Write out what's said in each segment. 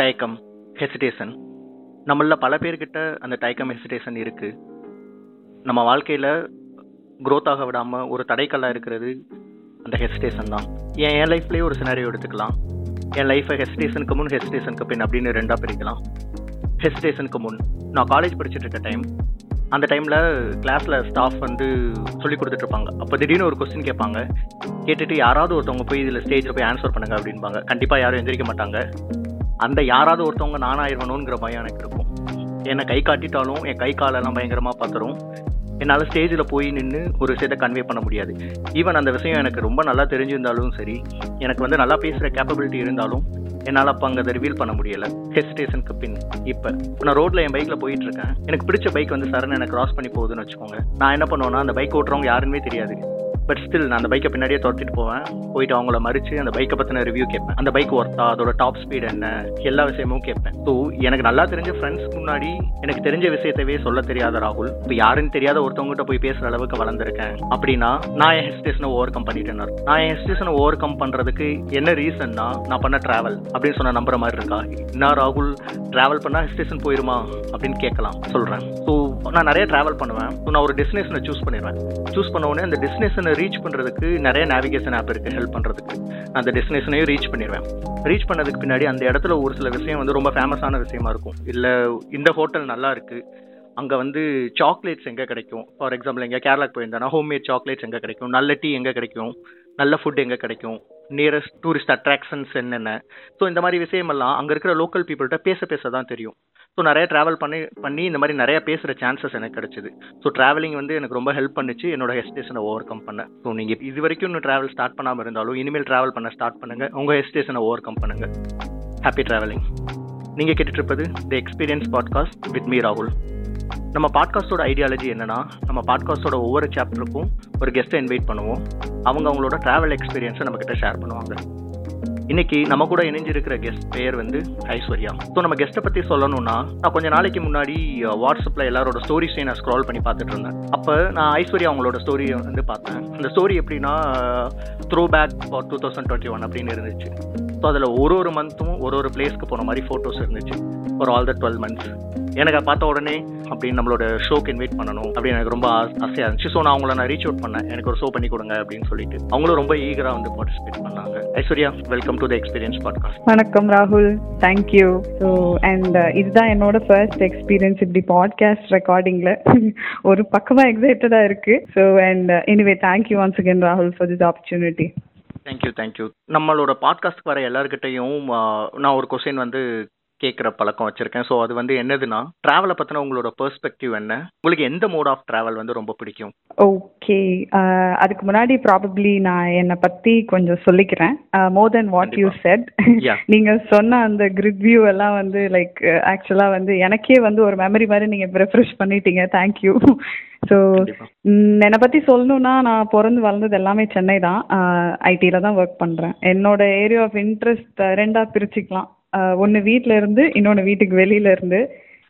தயக்கம் ஹெசிடேஷன் நம்மள பல பேர்கிட்ட அந்த தயக்கம் ஹெசிடேஷன் இருக்குது நம்ம வாழ்க்கையில் க்ரோத் ஆக விடாம ஒரு தடைக்கல்லாக இருக்கிறது அந்த ஹெசிடேஷன் தான். என் என் லைஃப்லேயே ஒரு சினாரியோ எடுத்துக்கலாம். என் லைஃப்பை ஹெசிடேஷனுக்கு முன் ஹெசிடேஷனுக்கு பின் அப்படின்னு ரெண்டாக பிரிக்கலாம். ஹெசிடேஷனுக்கு முன். நான் காலேஜ் படிச்சுட்டு இருக்க டைம் அந்த டைமில் கிளாஸில் ஸ்டாஃப் வந்து சொல்லி கொடுத்துட்ருப்பாங்க அப்போ திடீர்னு ஒரு கொஸ்டின் கேட்பாங்க. கேட்டுட்டு யாராவது ஒருத்தவங்க போய் இதில் ஸ்டேஜில் போய் ஆன்சர் பண்ணுங்க அப்படின்பாங்க. கண்டிப்பாக யாரும் எந்திரிக்க மாட்டாங்க. அந்த யாராவது ஒருத்தவங்க நானாயிருவணுங்கிற பயம் எனக்கு இருக்கும். என்னை கை காட்டிட்டாலும் என் கை காலெல்லாம் பயங்கரமாக பார்த்துரும் என்னால் ஸ்டேஜில் போய் நின்று ஒரு விஷயத்தை கன்வே பண்ண முடியாது. ஈவன் அந்த விஷயம் எனக்கு ரொம்ப நல்லா தெரிஞ்சிருந்தாலும் சரி எனக்கு வந்து நல்லா பேசுகிற கேப்பபிலிட்டி இருந்தாலும் என்னால் அப்போ அங்கே அதை ரிவீல் பண்ண முடியலை. ஹெசிடேஷனுக்கு பின் இப்போ. நான் ரோட்டில் என் பைக்கில் போயிட்டு இருக்கேன் எனக்கு பிடிச்ச பைக் வந்து சரண் எனக்கு கிராஸ் பண்ணி போகுதுன்னு வச்சுக்கோங்க. நான் என்ன பண்ணுவேன்னா அந்த பைக் ஓட்டுறவங்க யாருன்னே தெரியாது. பட் ஸ்டில் நான் அந்த பைக்கை பின்னாடியே துரத்திட்டு போவேன். போயிட்டு அவங்கள மறிச்சு அந்த பைக்கை பற்றின ரிவ்யூ கேட்பேன். அந்த பைக் ஒர்த்தா அதோட டாப் ஸ்பீட் என்ன? எல்லா விஷயமும் கேட்பேன். ஸோ எனக்கு நல்லா தெரிஞ்ச ஃப்ரெண்ட்ஸ் முன்னாடி எனக்கு தெரிஞ்ச விஷயத்தவே சொல்ல தெரியாத ராகுல். இப்போ யாருன்னு தெரியாத ஒருத்தவங்ககிட்ட போய் பேசுகிற அளவுக்கு வளர்ந்துருக்கேன். அப்படின்னா நான் என் ஹெஸ்டேஷனை ஓவர் கம் பண்ணிட்டேன் நான் என் ஹெஸ்டேஷனை ஓவர் கம் பண்ணுறதுக்கு என்ன ரீசன்னா நான் பண்ண ட்ராவல் அப்படின்னு சொன்ன நம்புற மாதிரி இருக்கா? என்ன ராகுல் ட்ராவல் பண்ணால் ஹெசிடேஷன் போயிருமா? அப்படின்னு கேட்கலாம். சொல்கிறேன் ஸோ நான் நிறைய ட்ராவல் பண்ணுவேன். ஸோ நான் ஒரு டெஸ்டினேஷனை சூஸ் பண்ணிடுவேன். சூஸ் பண்ண உடனே அந்த டெஸ்டினேஷனை ரீச் பண்ணுறதுக்கு நிறைய நேவிகேஷன் ஆப் இருக்குது ஹெல்ப் பண்ணுறதுக்கு அந்த டெஸ்டினேஷனையும் ரீச் பண்ணிடுவேன் ரீச் பண்ணதுக்கு பின்னாடி அந்த இடத்துல ஒரு சில விஷயம் வந்து ரொம்ப ஃபேமஸான விஷயமா இருக்கும். இல்லை இந்த ஹோட்டல் நல்லா இருக்குது அங்கே வந்து சாக்லேட்ஸ் எங்கே கிடைக்கும்? ஃபார் எக்ஸாம்பிள் எங்கே கேரளாக்கு போயிருந்தேன்னா ஹோம்மேட் சாக்லேட்ஸ் எங்கே கிடைக்கும்? நல்ல டீ எங்கே கிடைக்கும்? நல்ல ஃபுட் எங்கே கிடைக்கும்? நியரஸ்ட் டூரிஸ்ட் அட்ராக்ஷன்ஸ் என்னென்ன? ஸோ இந்த மாதிரி விஷயமெல்லாம் அங்கே இருக்கிற லோக்கல் பீப்புள்கிட்ட பேச பேச தான் தெரியும். ஸோ நிறைய ட்ராவல் பண்ணி பண்ணி இந்த மாதிரி நிறைய பேசுகிற சான்சஸ் எனக்கு கிடைச்சிது. ஸோ ட்ராவலிங் வந்து எனக்கு ரொம்ப ஹெல்ப் பண்ணுச்சு. என்னோட ஹெஸ்டேஷனை ஓவர் கம் பண்ண ஸோ நீங்கள் இது வரைக்கும் இன்னும் ட்ராவல் ஸ்டார்ட் பண்ணாமல் இருந்தாலும் இனிமேல் ட்ராவல் பண்ண ஸ்டார்ட் பண்ணுங்கள் உங்கள் ஹெஸ்டேஷனை ஓவர் கம் பண்ணுங்கள் ஹாப்பி ட்ராவலிங் நீங்கள் கேட்டுட்டு இருப்பது the experience podcast with me ராகுல் நம்ம பாட்காஸ்டோட ஐடியாலஜி என்னன்னா நம்ம பாட்காஸ்டோட ஒவ்வொரு சாப்டருக்கும் ஒரு கெஸ்ட்டை இன்வைட் பண்ணுவோம். அவங்க அவங்களோட ட்ராவல் எக்ஸ்பீரியன்ஸை நம்மக்கிட்ட ஷேர் பண்ணுவாங்க. இன்னைக்கு நம்ம கூட இணைஞ்சிருக்கிற கெஸ்ட் பெயர் வந்து ஐஸ்வர்யா. ஸோ நம்ம கெஸ்ட்டை பற்றி சொல்லணும்னா நான் கொஞ்ச நாளைக்கு முன்னாடி வாட்ஸ்அப்பில் எல்லாரோட ஸ்டோரிஸையும் நான் ஸ்க்ரால் பண்ணி பார்த்துட்டு இருந்தேன். அப்போ நான் ஐஸ்வர்யா அவங்களோட ஸ்டோரியை வந்து பார்த்தேன். அந்த ஸ்டோரி எப்படின்னா throwback for two thousand twenty one அப்படின்னு இருந்துச்சு. ஸோ அதில் ஒரு ஒரு மந்த்தும் ஒரு ஒரு பிளேஸ்க்கு போன மாதிரி ஃபோட்டோஸ் இருந்துச்சு. For all the twelve months எனக்கு அதை பார்த்த உடனே அப்படின்னு நம்மளோட ஷோக்கு இன்வைட் பண்ணணும் அப்படின்னு எனக்கு ரொம்ப ஆச- ஆசையா இருந்துச்சு. ஸோ நான் அவங்கள நான் ரீச் அவுட் பண்ணேன். எனக்கு ஒரு ஷோ பண்ணி கொடுங்க அப்படின்னு சொல்லிட்டு. அவங்களும் ரொம்ப ஈகராக வந்து பார்ட்டிசிபேட் பண்ணாங்க. Aishwarya welcome to the experience podcast வணக்கம் ராகுல். தேங்க்யூ ஸோ அண்ட் இதுதான் என்னோட ஃபர்ஸ்ட் எக்ஸ்பீரியன்ஸ் இப்படி பாட்காஸ்ட் ரெக்கார்டிங்ல ஒரு பக்கமா எக்ஸைட்டடா இருக்கு. So and anyway thank you once again ராகுல் for this opportunity thank you thank you நம்மளோட பாட்காஸ்ட்க்கு வர எல்லாருக்கிட்டையும் ஆஹ், நான் ஒரு கொஸ்டின் வந்து கேட்குற பழக்கம் வச்சிருக்கேன். ஸோ அது வந்து என்னதுன்னா ட்ராவலை பற்றின உங்களோட பெர்ஸ்பெக்டிவ் என்ன? உங்களுக்கு எந்த மோட் ஆஃப் ட்ராவல் வந்து ரொம்ப பிடிக்கும்? ஓகே அதுக்கு முன்னாடி ப்ராபப்ளி நான் என்னை பத்தி கொஞ்சம் சொல்லிக்கிறேன். More then what you said Yeah. நீங்க சொன்ன அந்த கிரிட் வியூ எல்லாம் வந்து லைக் ஆக்சுவலா வந்து எனக்கே வந்து ஒரு மெமரி மாதிரி நீங்க ரெஃப்ரெஷ் பண்ணிட்டீங்க. Thank you so. என்னை பத்தி சொல்லணும்னா நான் பிறந்து வளர்ந்தது எல்லாமே சென்னை தான். ஐடியில் தான் ஒர்க் பண்றேன். என்னோட ஏரியா ஆஃப் இன்ட்ரெஸ்ட் ரெண்டா பிரிச்சுக்கலாம். ஒன்று வீட்டில் இருந்து இன்னொன்று வீட்டுக்கு வெளியில இருந்து.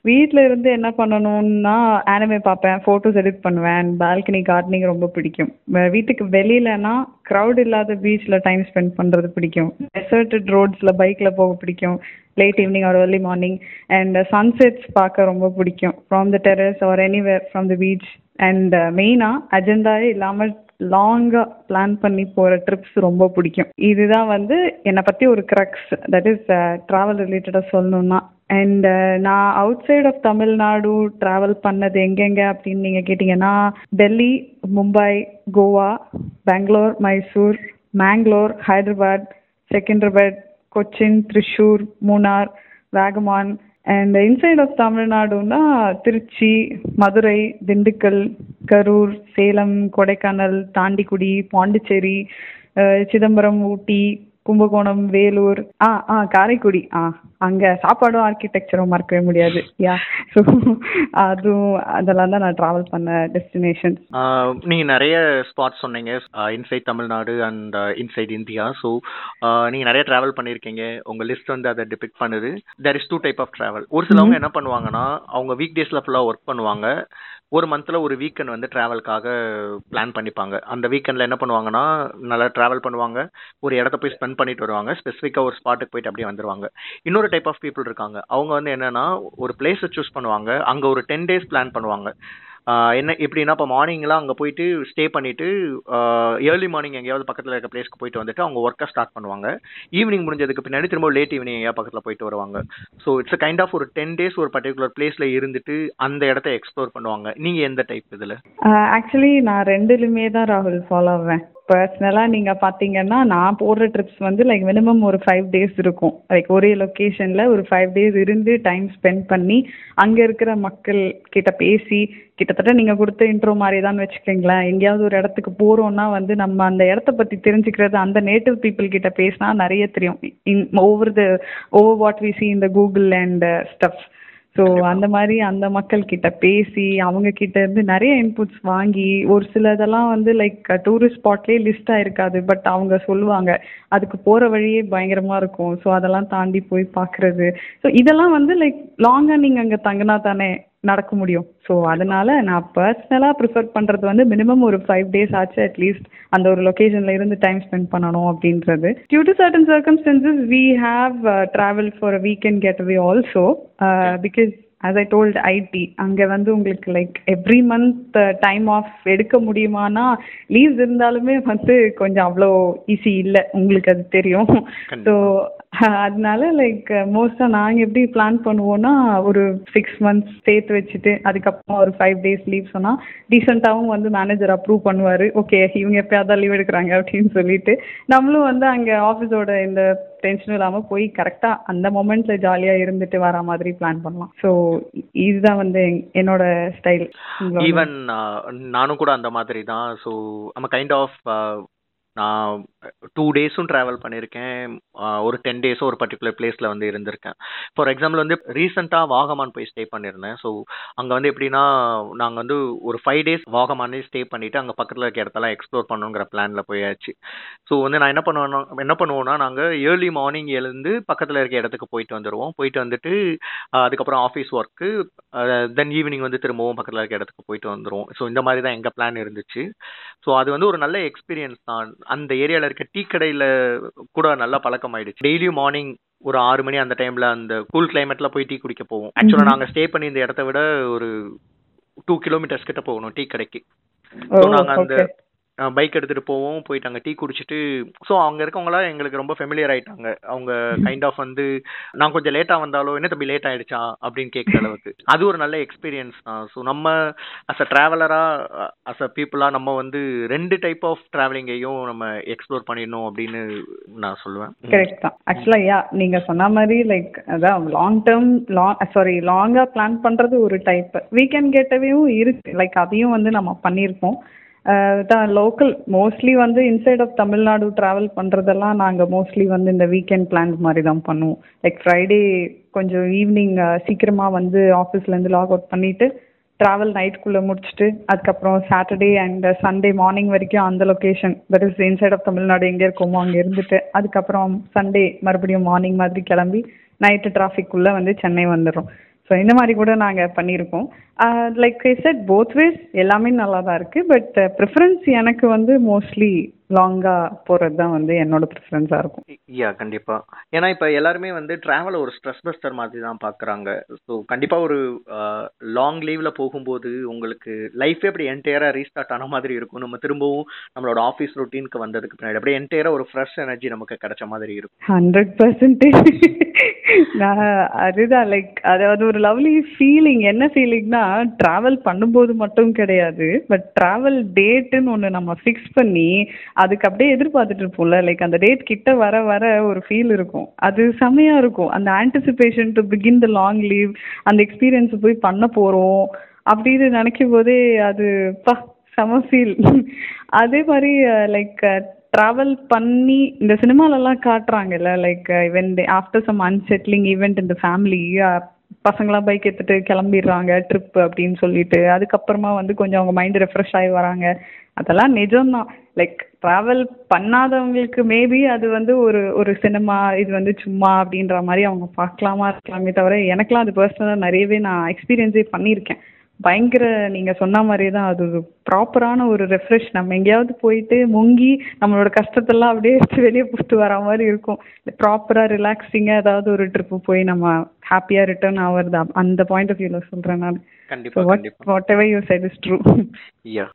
வீட்டில் இருந்து என்ன பண்ணணும்னா ஆனிமே பார்ப்பேன் ஃபோட்டோஸ் எடிட் பண்ணுவேன். பால்கனி கார்டனிங் ரொம்ப பிடிக்கும். வீட்டுக்கு வெளியிலனா க்ரௌட் இல்லாத பீச்சில் டைம் ஸ்பெண்ட் பண்ணுறது பிடிக்கும். டெசர்டட் ரோட்ஸில் பைக்கில் போக பிடிக்கும். Late evening or early morning and sunsets பார்க்க ரொம்ப பிடிக்கும். From the terrace or anywhere from the beach and மெயினாக அஜெண்டாவே இல்லாமல் லாங்காக பிளான் பண்ணி போகிற ட்ரிப்ஸ் ரொம்ப பிடிக்கும். இதுதான் வந்து என்னை பற்றி ஒரு க்ரக்ஸ் தட் இஸ் ட்ராவல் ரிலேட்டடாக சொல்லணும்னா. அண்ட் uh, நான் outside of Tamil Nadu travel பண்ணது எங்கெங்க அப்படின்னு நீங்கள் கேட்டிங்கன்னா Delhi Mumbai Goa Bangalore Mysore Mangalore Hyderabad Secunderabad Cochin Thrissur Munnar Vagamon and inside of தமிழ்நாடுன்னா Trichy Madurai Dindigul Karur Salem Kodaikanal Thandikudi Pondicherry Chidambaram Ooty Kumbakonam Vellore ah ah Karaikudi. Ah அங்க சாப்பாடும் ஆர்கிடெக்சரும் மறக்கவே முடியாது. யா ஸோ அதுவும் அதெல்லாம் தான் நான் ட்ராவல் பண்ண டெஸ்டினேஷன் ஆஹ் நீங்க நிறைய ஸ்பாட்ஸ் சொன்னீங்க. Inside Tamil Nadu and inside India. So நீங்க நிறைய டிராவல் பண்ணியிருக்கீங்க உங்க லிஸ்ட் வந்து அதை டிபிக் பண்ணுது. There is two type of travel ஒரு சிலவங்க என்ன பண்ணுவாங்கன்னா அவங்க வீக் டேஸ்ல ஃபுல்லா ஒர்க் பண்ணுவாங்க. ஒரு மந்த்தில் ஒரு வீக்கெண்ட் வந்து ட்ராவல்க்காக பிளான் பண்ணிப்பாங்க. அந்த வீக்கெண்டில் என்ன பண்ணுவாங்கன்னா நல்லா ட்ராவல் பண்ணுவாங்க. ஒரு இடத்த போய் ஸ்பெண்ட் பண்ணிட்டு வருவாங்க. ஸ்பெசிஃபிக்காக ஒரு ஸ்பாட்டுக்கு போயிட்டு அப்படியே வந்துடுவாங்க இன்னொரு டைப் ஆஃப் பீப்புள் இருக்காங்க. அவங்க வந்து என்னென்னா ஒரு பிளேஸை சூஸ் பண்ணுவாங்க. அங்கே ஒரு டென் டேஸ் பிளான் பண்ணுவாங்க. என்ன எப்படின்னா இப்போ மார்னிங்லாம் அங்கே போயிட்டு ஸ்டே பண்ணிட்டு ஏர்லி மார்னிங் எங்கேயாவது பக்கத்தில் இருக்க பிளேஸ்க்கு போயிட்டு வந்துட்டு அவங்க ஒர்க்கை ஸ்டார்ட் பண்ணுவாங்க. ஈவினிங் முடிஞ்சதுக்கு பின்னாடி திரும்ப லேட் ஈவினிங் எங்கேயா பக்கத்தில் போயிட்டு வருவாங்க. ஸோ இட்ஸ் கைண்ட் ஆஃப் ஒரு டென் டேஸ் ஒரு பர்டிகுலர் பிளேஸில் இருந்துட்டு அந்த இடத்த எக்ஸ்ப்ளோர் பண்ணுவாங்க. நீங்கள் எந்த டைப் இதில்? ஆக்சுவலி நான் ரெண்டுலுமே தான் ராகுல் ஃபாலோ ஆவேன். பர்சனலாக நீங்கள் பார்த்தீங்கன்னா நான் போடுற ட்ரிப்ஸ் வந்து லைக் மினிமம் ஒரு ஃபைவ் டேஸ் இருக்கும். லைக் ஒரே லொக்கேஷனில் ஒரு ஃபைவ் டேஸ் இருந்து டைம் ஸ்பெண்ட் பண்ணி அங்கே இருக்கிற மக்கள் கிட்ட பேசி கிட்டத்தட்ட நீங்கள் கொடுத்த இன்ட்ரோ மாதிரி தான் வச்சுக்கோங்களேன். எங்கேயாவது ஒரு இடத்துக்கு போகிறோன்னா வந்து நம்ம அந்த இடத்த பற்றி தெரிஞ்சுக்கிறது அந்த நேட்டிவ் பீப்புள் கிட்ட பேசினா நிறைய தெரியும். In over the over what we see இந்த கூகுள் அண்ட் ஸ்டப்ஸ் ஸோ அந்த மாதிரி அந்த மக்கள் கிட்ட பேசி அவங்க கிட்ட இருந்து நிறைய இன்புட்ஸ் வாங்கி ஒரு சில இதெல்லாம் வந்து லைக் டூரிஸ்ட் ஸ்பாட்லேயே லிஸ்ட் ஆயிருக்காது பட் அவங்க சொல்லுவாங்க அதுக்கு போகிற வழியே பயங்கரமா இருக்கும். ஸோ அதெல்லாம் தாண்டி போய் பார்க்கறது ஸோ இதெல்லாம் வந்து லைக் லாங்காக நீங்கள் அங்கே தங்கினா தானே நடக்க முடியும். ஸோ அதனால நான் பர்சனலாக ப்ரிஃபர் பண்ணுறது வந்து மினிமம் ஒரு ஃபைவ் டேஸ் ஆச்சு அட்லீஸ்ட் அந்த ஒரு லொக்கேஷனில் இருந்து டைம் ஸ்பெண்ட் பண்ணணும் அப்படின்றது. Due to certain circumstances we have travel for a weekend get away also because as I told IT அங்கே வந்து உங்களுக்கு like every month time off எடுக்க முடியுமானா லீவ்ஸ் இருந்தாலுமே வந்து கொஞ்சம் அவ்வளோ ஈஸி இல்லை. உங்களுக்கு அது தெரியும். ஸோ அதனால லைக் மோஸ்ட்டாக நாங்கள் எப்படி பிளான் பண்ணுவோம்னா ஒரு சிக்ஸ் மந்த்ஸ் சேர்த்து வச்சுட்டு அதுக்கப்புறம் ஒரு ஃபைவ் டேஸ் லீவ் சொன்னால் டீசெண்டாகவும் வந்து மேனேஜர் அப்ரூவ் பண்ணுவார். ஓகே இவங்க எப்பயாவது லீவ் எடுக்கிறாங்க அப்படின்னு சொல்லிட்டு. நம்மளும் வந்து அங்கே ஆஃபீஸோட இந்த டென்ஷனும் இல்லாமல் போய் கரெக்டாக அந்த மொமெண்ட்ஸில் ஜாலியாக இருந்துட்டு வர மாதிரி பிளான் பண்ணலாம். ஸோ இதுதான் வந்து என்னோட ஸ்டைல் ஈவன் நானும் கூட அந்த மாதிரி தான். ஸோ நம்ம கைண்ட் ஆஃப் நான் டூ டேஸும் ட்ராவல் பண்ணியிருக்கேன் ஒரு டென் டேஸும் ஒரு பர்டிகுலர் பிளேஸில் வந்து இருந்திருக்கேன். ஃபார் எக்ஸாம்பிள் வந்து ரீசெண்டாக வாகமான் போய் ஸ்டே பண்ணியிருந்தேன் ஸோ அங்கே வந்து எப்படின்னா நாங்கள் வந்து ஒரு ஃபைவ் டேஸ் வாகமானே ஸ்டே பண்ணிவிட்டு அங்கே பக்கத்தில் இருக்க இடத்தெல்லாம் எக்ஸ்ப்ளோர் பண்ணுங்கிற பிளானில் போயாச்சு. ஸோ வந்து நான் என்ன பண்ணுவேன்னா என்ன பண்ணுவோன்னா நாங்கள் ஏர்லி மார்னிங் எழுந்து பக்கத்தில் இருக்க இடத்துக்கு போயிட்டு வந்துடுவோம் போயிட்டு வந்துட்டு அதுக்கப்புறம் ஆஃபீஸ் ஒர்க்கு தென் ஈவினிங் வந்து திரும்பவும் பக்கத்தில் இருக்க இடத்துக்கு போயிட்டு வந்துடுவோம் ஸோ இந்த மாதிரி தான் எங்கள் பிளான் இருந்துச்சு. ஸோ அது வந்து ஒரு நல்ல எக்ஸ்பீரியன்ஸ் தான். அந்த ஏரியாவில் இருக்க டீ கடையில் கூட நல்லா பழக்கம் ஆயிடுச்சு டெய்லியும் மார்னிங் ஒரு ஆறு மணி அந்த டைம்ல அந்த கூல் கிளைமேட்ல போய் டீ குடிக்க போவோம். ஆக்சுவலா நாங்க ஸ்டே பண்ணி இந்த இடத்த விட ஒரு டூ கிலோமீட்டர்ஸ் கிட்ட போகணும் டீ கடைக்கு. ஸோ நாங்க அந்த பைக் எடுத்துகிட்டு போவோம் போயிட்டு அங்கே டீ குடிச்சிட்டு. ஸோ அங்கே இருக்கவங்களாம் எங்களுக்கு ரொம்ப ஃபெமிலியர் ஆயிட்டாங்க. அவங்க கைண்ட் ஆஃப் வந்து நான் கொஞ்சம் லேட்டாக வந்தாலும் என்ன தம்பி லேட் ஆயிடுச்சா? அப்படின்னு கேட்குற அளவுக்கு. அது ஒரு நல்ல எக்ஸ்பீரியன்ஸ் தான். ஸோ நம்ம அஸ் அ ட்ராவலராக அஸ் அ பீப்புளாக நம்ம வந்து ரெண்டு டைப் ஆஃப் ட்ராவலிங்கையும் நம்ம எக்ஸ்ப்ளோர் பண்ணிடணும் அப்படின்னு நான் சொல்லுவேன். கரெக்ட் தான். ஆக்சுவலாக யா நீங்கள் சொன்ன மாதிரி லைக் அதான் லாங் டேர்ம் லாங் சாரி லாங்காக பிளான் பண்ணுறது ஒரு டைப் வீக்கெண்ட் கேட்டவையும் இருக்கு. லைக் அதையும் வந்து நம்ம பண்ணியிருக்கோம் தான் லோக்கல் மோஸ்ட்லி வந்து இன்சைட் ஆஃப் தமிழ்நாடு ட்ராவல் பண்ணுறதெல்லாம் நாங்கள் மோஸ்ட்லி வந்து இந்த வீக்கெண்ட் பிளான்ஸ் மாதிரி தான் பண்ணுவோம். லைக் ஃப்ரைடே கொஞ்சம் ஈவினிங் சீக்கிரமாக வந்து ஆஃபீஸ்லேருந்து லாக் அவுட் பண்ணிவிட்டு ட்ராவல் நைட்குள்ளே முடிச்சுட்டு அதுக்கப்புறம் சாட்டர்டே அண்ட் சண்டே மார்னிங் வரைக்கும் அந்த location that is inside of Tamil Nadu எங்கே இருக்கோமோ அங்கே இருந்துட்டு அதுக்கப்புறம் சண்டே மறுபடியும் மார்னிங் மாதிரி கிளம்பி நைட்டு டிராஃபிக்குள்ளே வந்து சென்னை வந்துடுறோம். ஸோ இந்த மாதிரி கூட நாங்கள் பண்ணியிருக்கோம். Like I said both ways எல்லாமே நல்லா தான் இருக்குது பட் ப்ரிஃபரன்ஸ் எனக்கு வந்து மோஸ்ட்லி லாங்காக போகிறது தான் வந்து என்னோட ப்ரிஃபரன்ஸாக இருக்கும். யா கண்டிப்பாக ஏன்னா இப்போ எல்லாருமே வந்து ட்ராவலை ஒரு ஸ்ட்ரெஸ் பஸ்டர் மாதிரி தான் பார்க்குறாங்க ஸோ கண்டிப்பாக ஒரு லாங் லீவில் போகும்போது உங்களுக்கு லைஃபே அப்படி என்டையராக ரீஸ்டார்ட் ஆன மாதிரி இருக்கும். நம்ம திரும்பவும் நம்மளோட ஆஃபீஸ் ரொட்டீனுக்கு வந்ததுக்கு பின்னாடி அப்படியே என்டையராக ஒரு ஃப்ரெஷ் எனர்ஜி நமக்கு கிடைச்ச மாதிரி இருக்கும். ஹண்ட்ரட் பர்சன்டேஜ் நான் அதுதான் லைக் அதாவது ஒரு லவ்லி ஃபீலிங் என்ன ஃபீலிங்னா ட்ராவல் பண்ணும்போது மட்டும் கிடையாது பட் ட்ராவல் டேட்டுன்னு ஒன்று நம்ம ஃபிக்ஸ் பண்ணி அதுக்கு அப்படியே எதிர்பார்த்துட்டு இருப்போம்ல லைக் அந்த டேட் கிட்ட வர வர ஒரு ஃபீல் இருக்கும். அது செம்மையாக இருக்கும். அந்த anticipation to begin the long leave அந்த எக்ஸ்பீரியன்ஸ் போய் பண்ண போகிறோம் அப்படின்னு நினைக்கும் போதே அது பா செம ஃபீல் அதே மாதிரி லைக் ட்ராவல் பண்ணி இந்த சினிமாலெல்லாம் காட்டுறாங்கல்ல லைக் இவன் ஆஃப்டர் சம் அன்செட்லிங் ஈவெண்ட் இந்த ஃபேமிலி பசங்களாம் பைக் எடுத்துட்டு கிளம்பிடுறாங்க ட்ரிப் அப்படின்னு சொல்லிட்டு. அதுக்கப்புறமா வந்து கொஞ்சம் அவங்க மைண்ட் ரெஃப்ரெஷ் ஆகி வராங்க. அதெல்லாம் நிஜம்தான். லைக் ட்ராவல் பண்ணாதவங்களுக்கு மேபி அது வந்து ஒரு ஒரு சினிமா இது வந்து சும்மா அப்படின்ற மாதிரி அவங்க பார்க்கலாமா இருக்கலாமே தவிர எனக்குலாம் அது பர்சனலாக நிறையவே நான் எக்ஸ்பீரியன்ஸே பண்ணியிருக்கேன். பயங்கர நீங்க சொன்ன மாதிரியே தான் அது ஒரு ப்ராப்பரான ஒரு ரெஃப்ரெஷ் நம்ம எங்கேயாவது போயிட்டு முங்கி நம்மளோட கஷ்டத்தெல்லாம் அப்படியே எடுத்து வெளியே போட்டு வர மாதிரி இருக்கும். ப்ராப்பரா ரிலாக்ஸிங்கா ஏதாவது ஒரு ட்ரிப்பு போய் நம்ம ஹாப்பியா ரிட்டர்ன் ஆவறது அந்த பாயிண்ட் ஆஃப் வியூல சொல்றேன் நான். கண்டிப்பா whatever you said is true yeah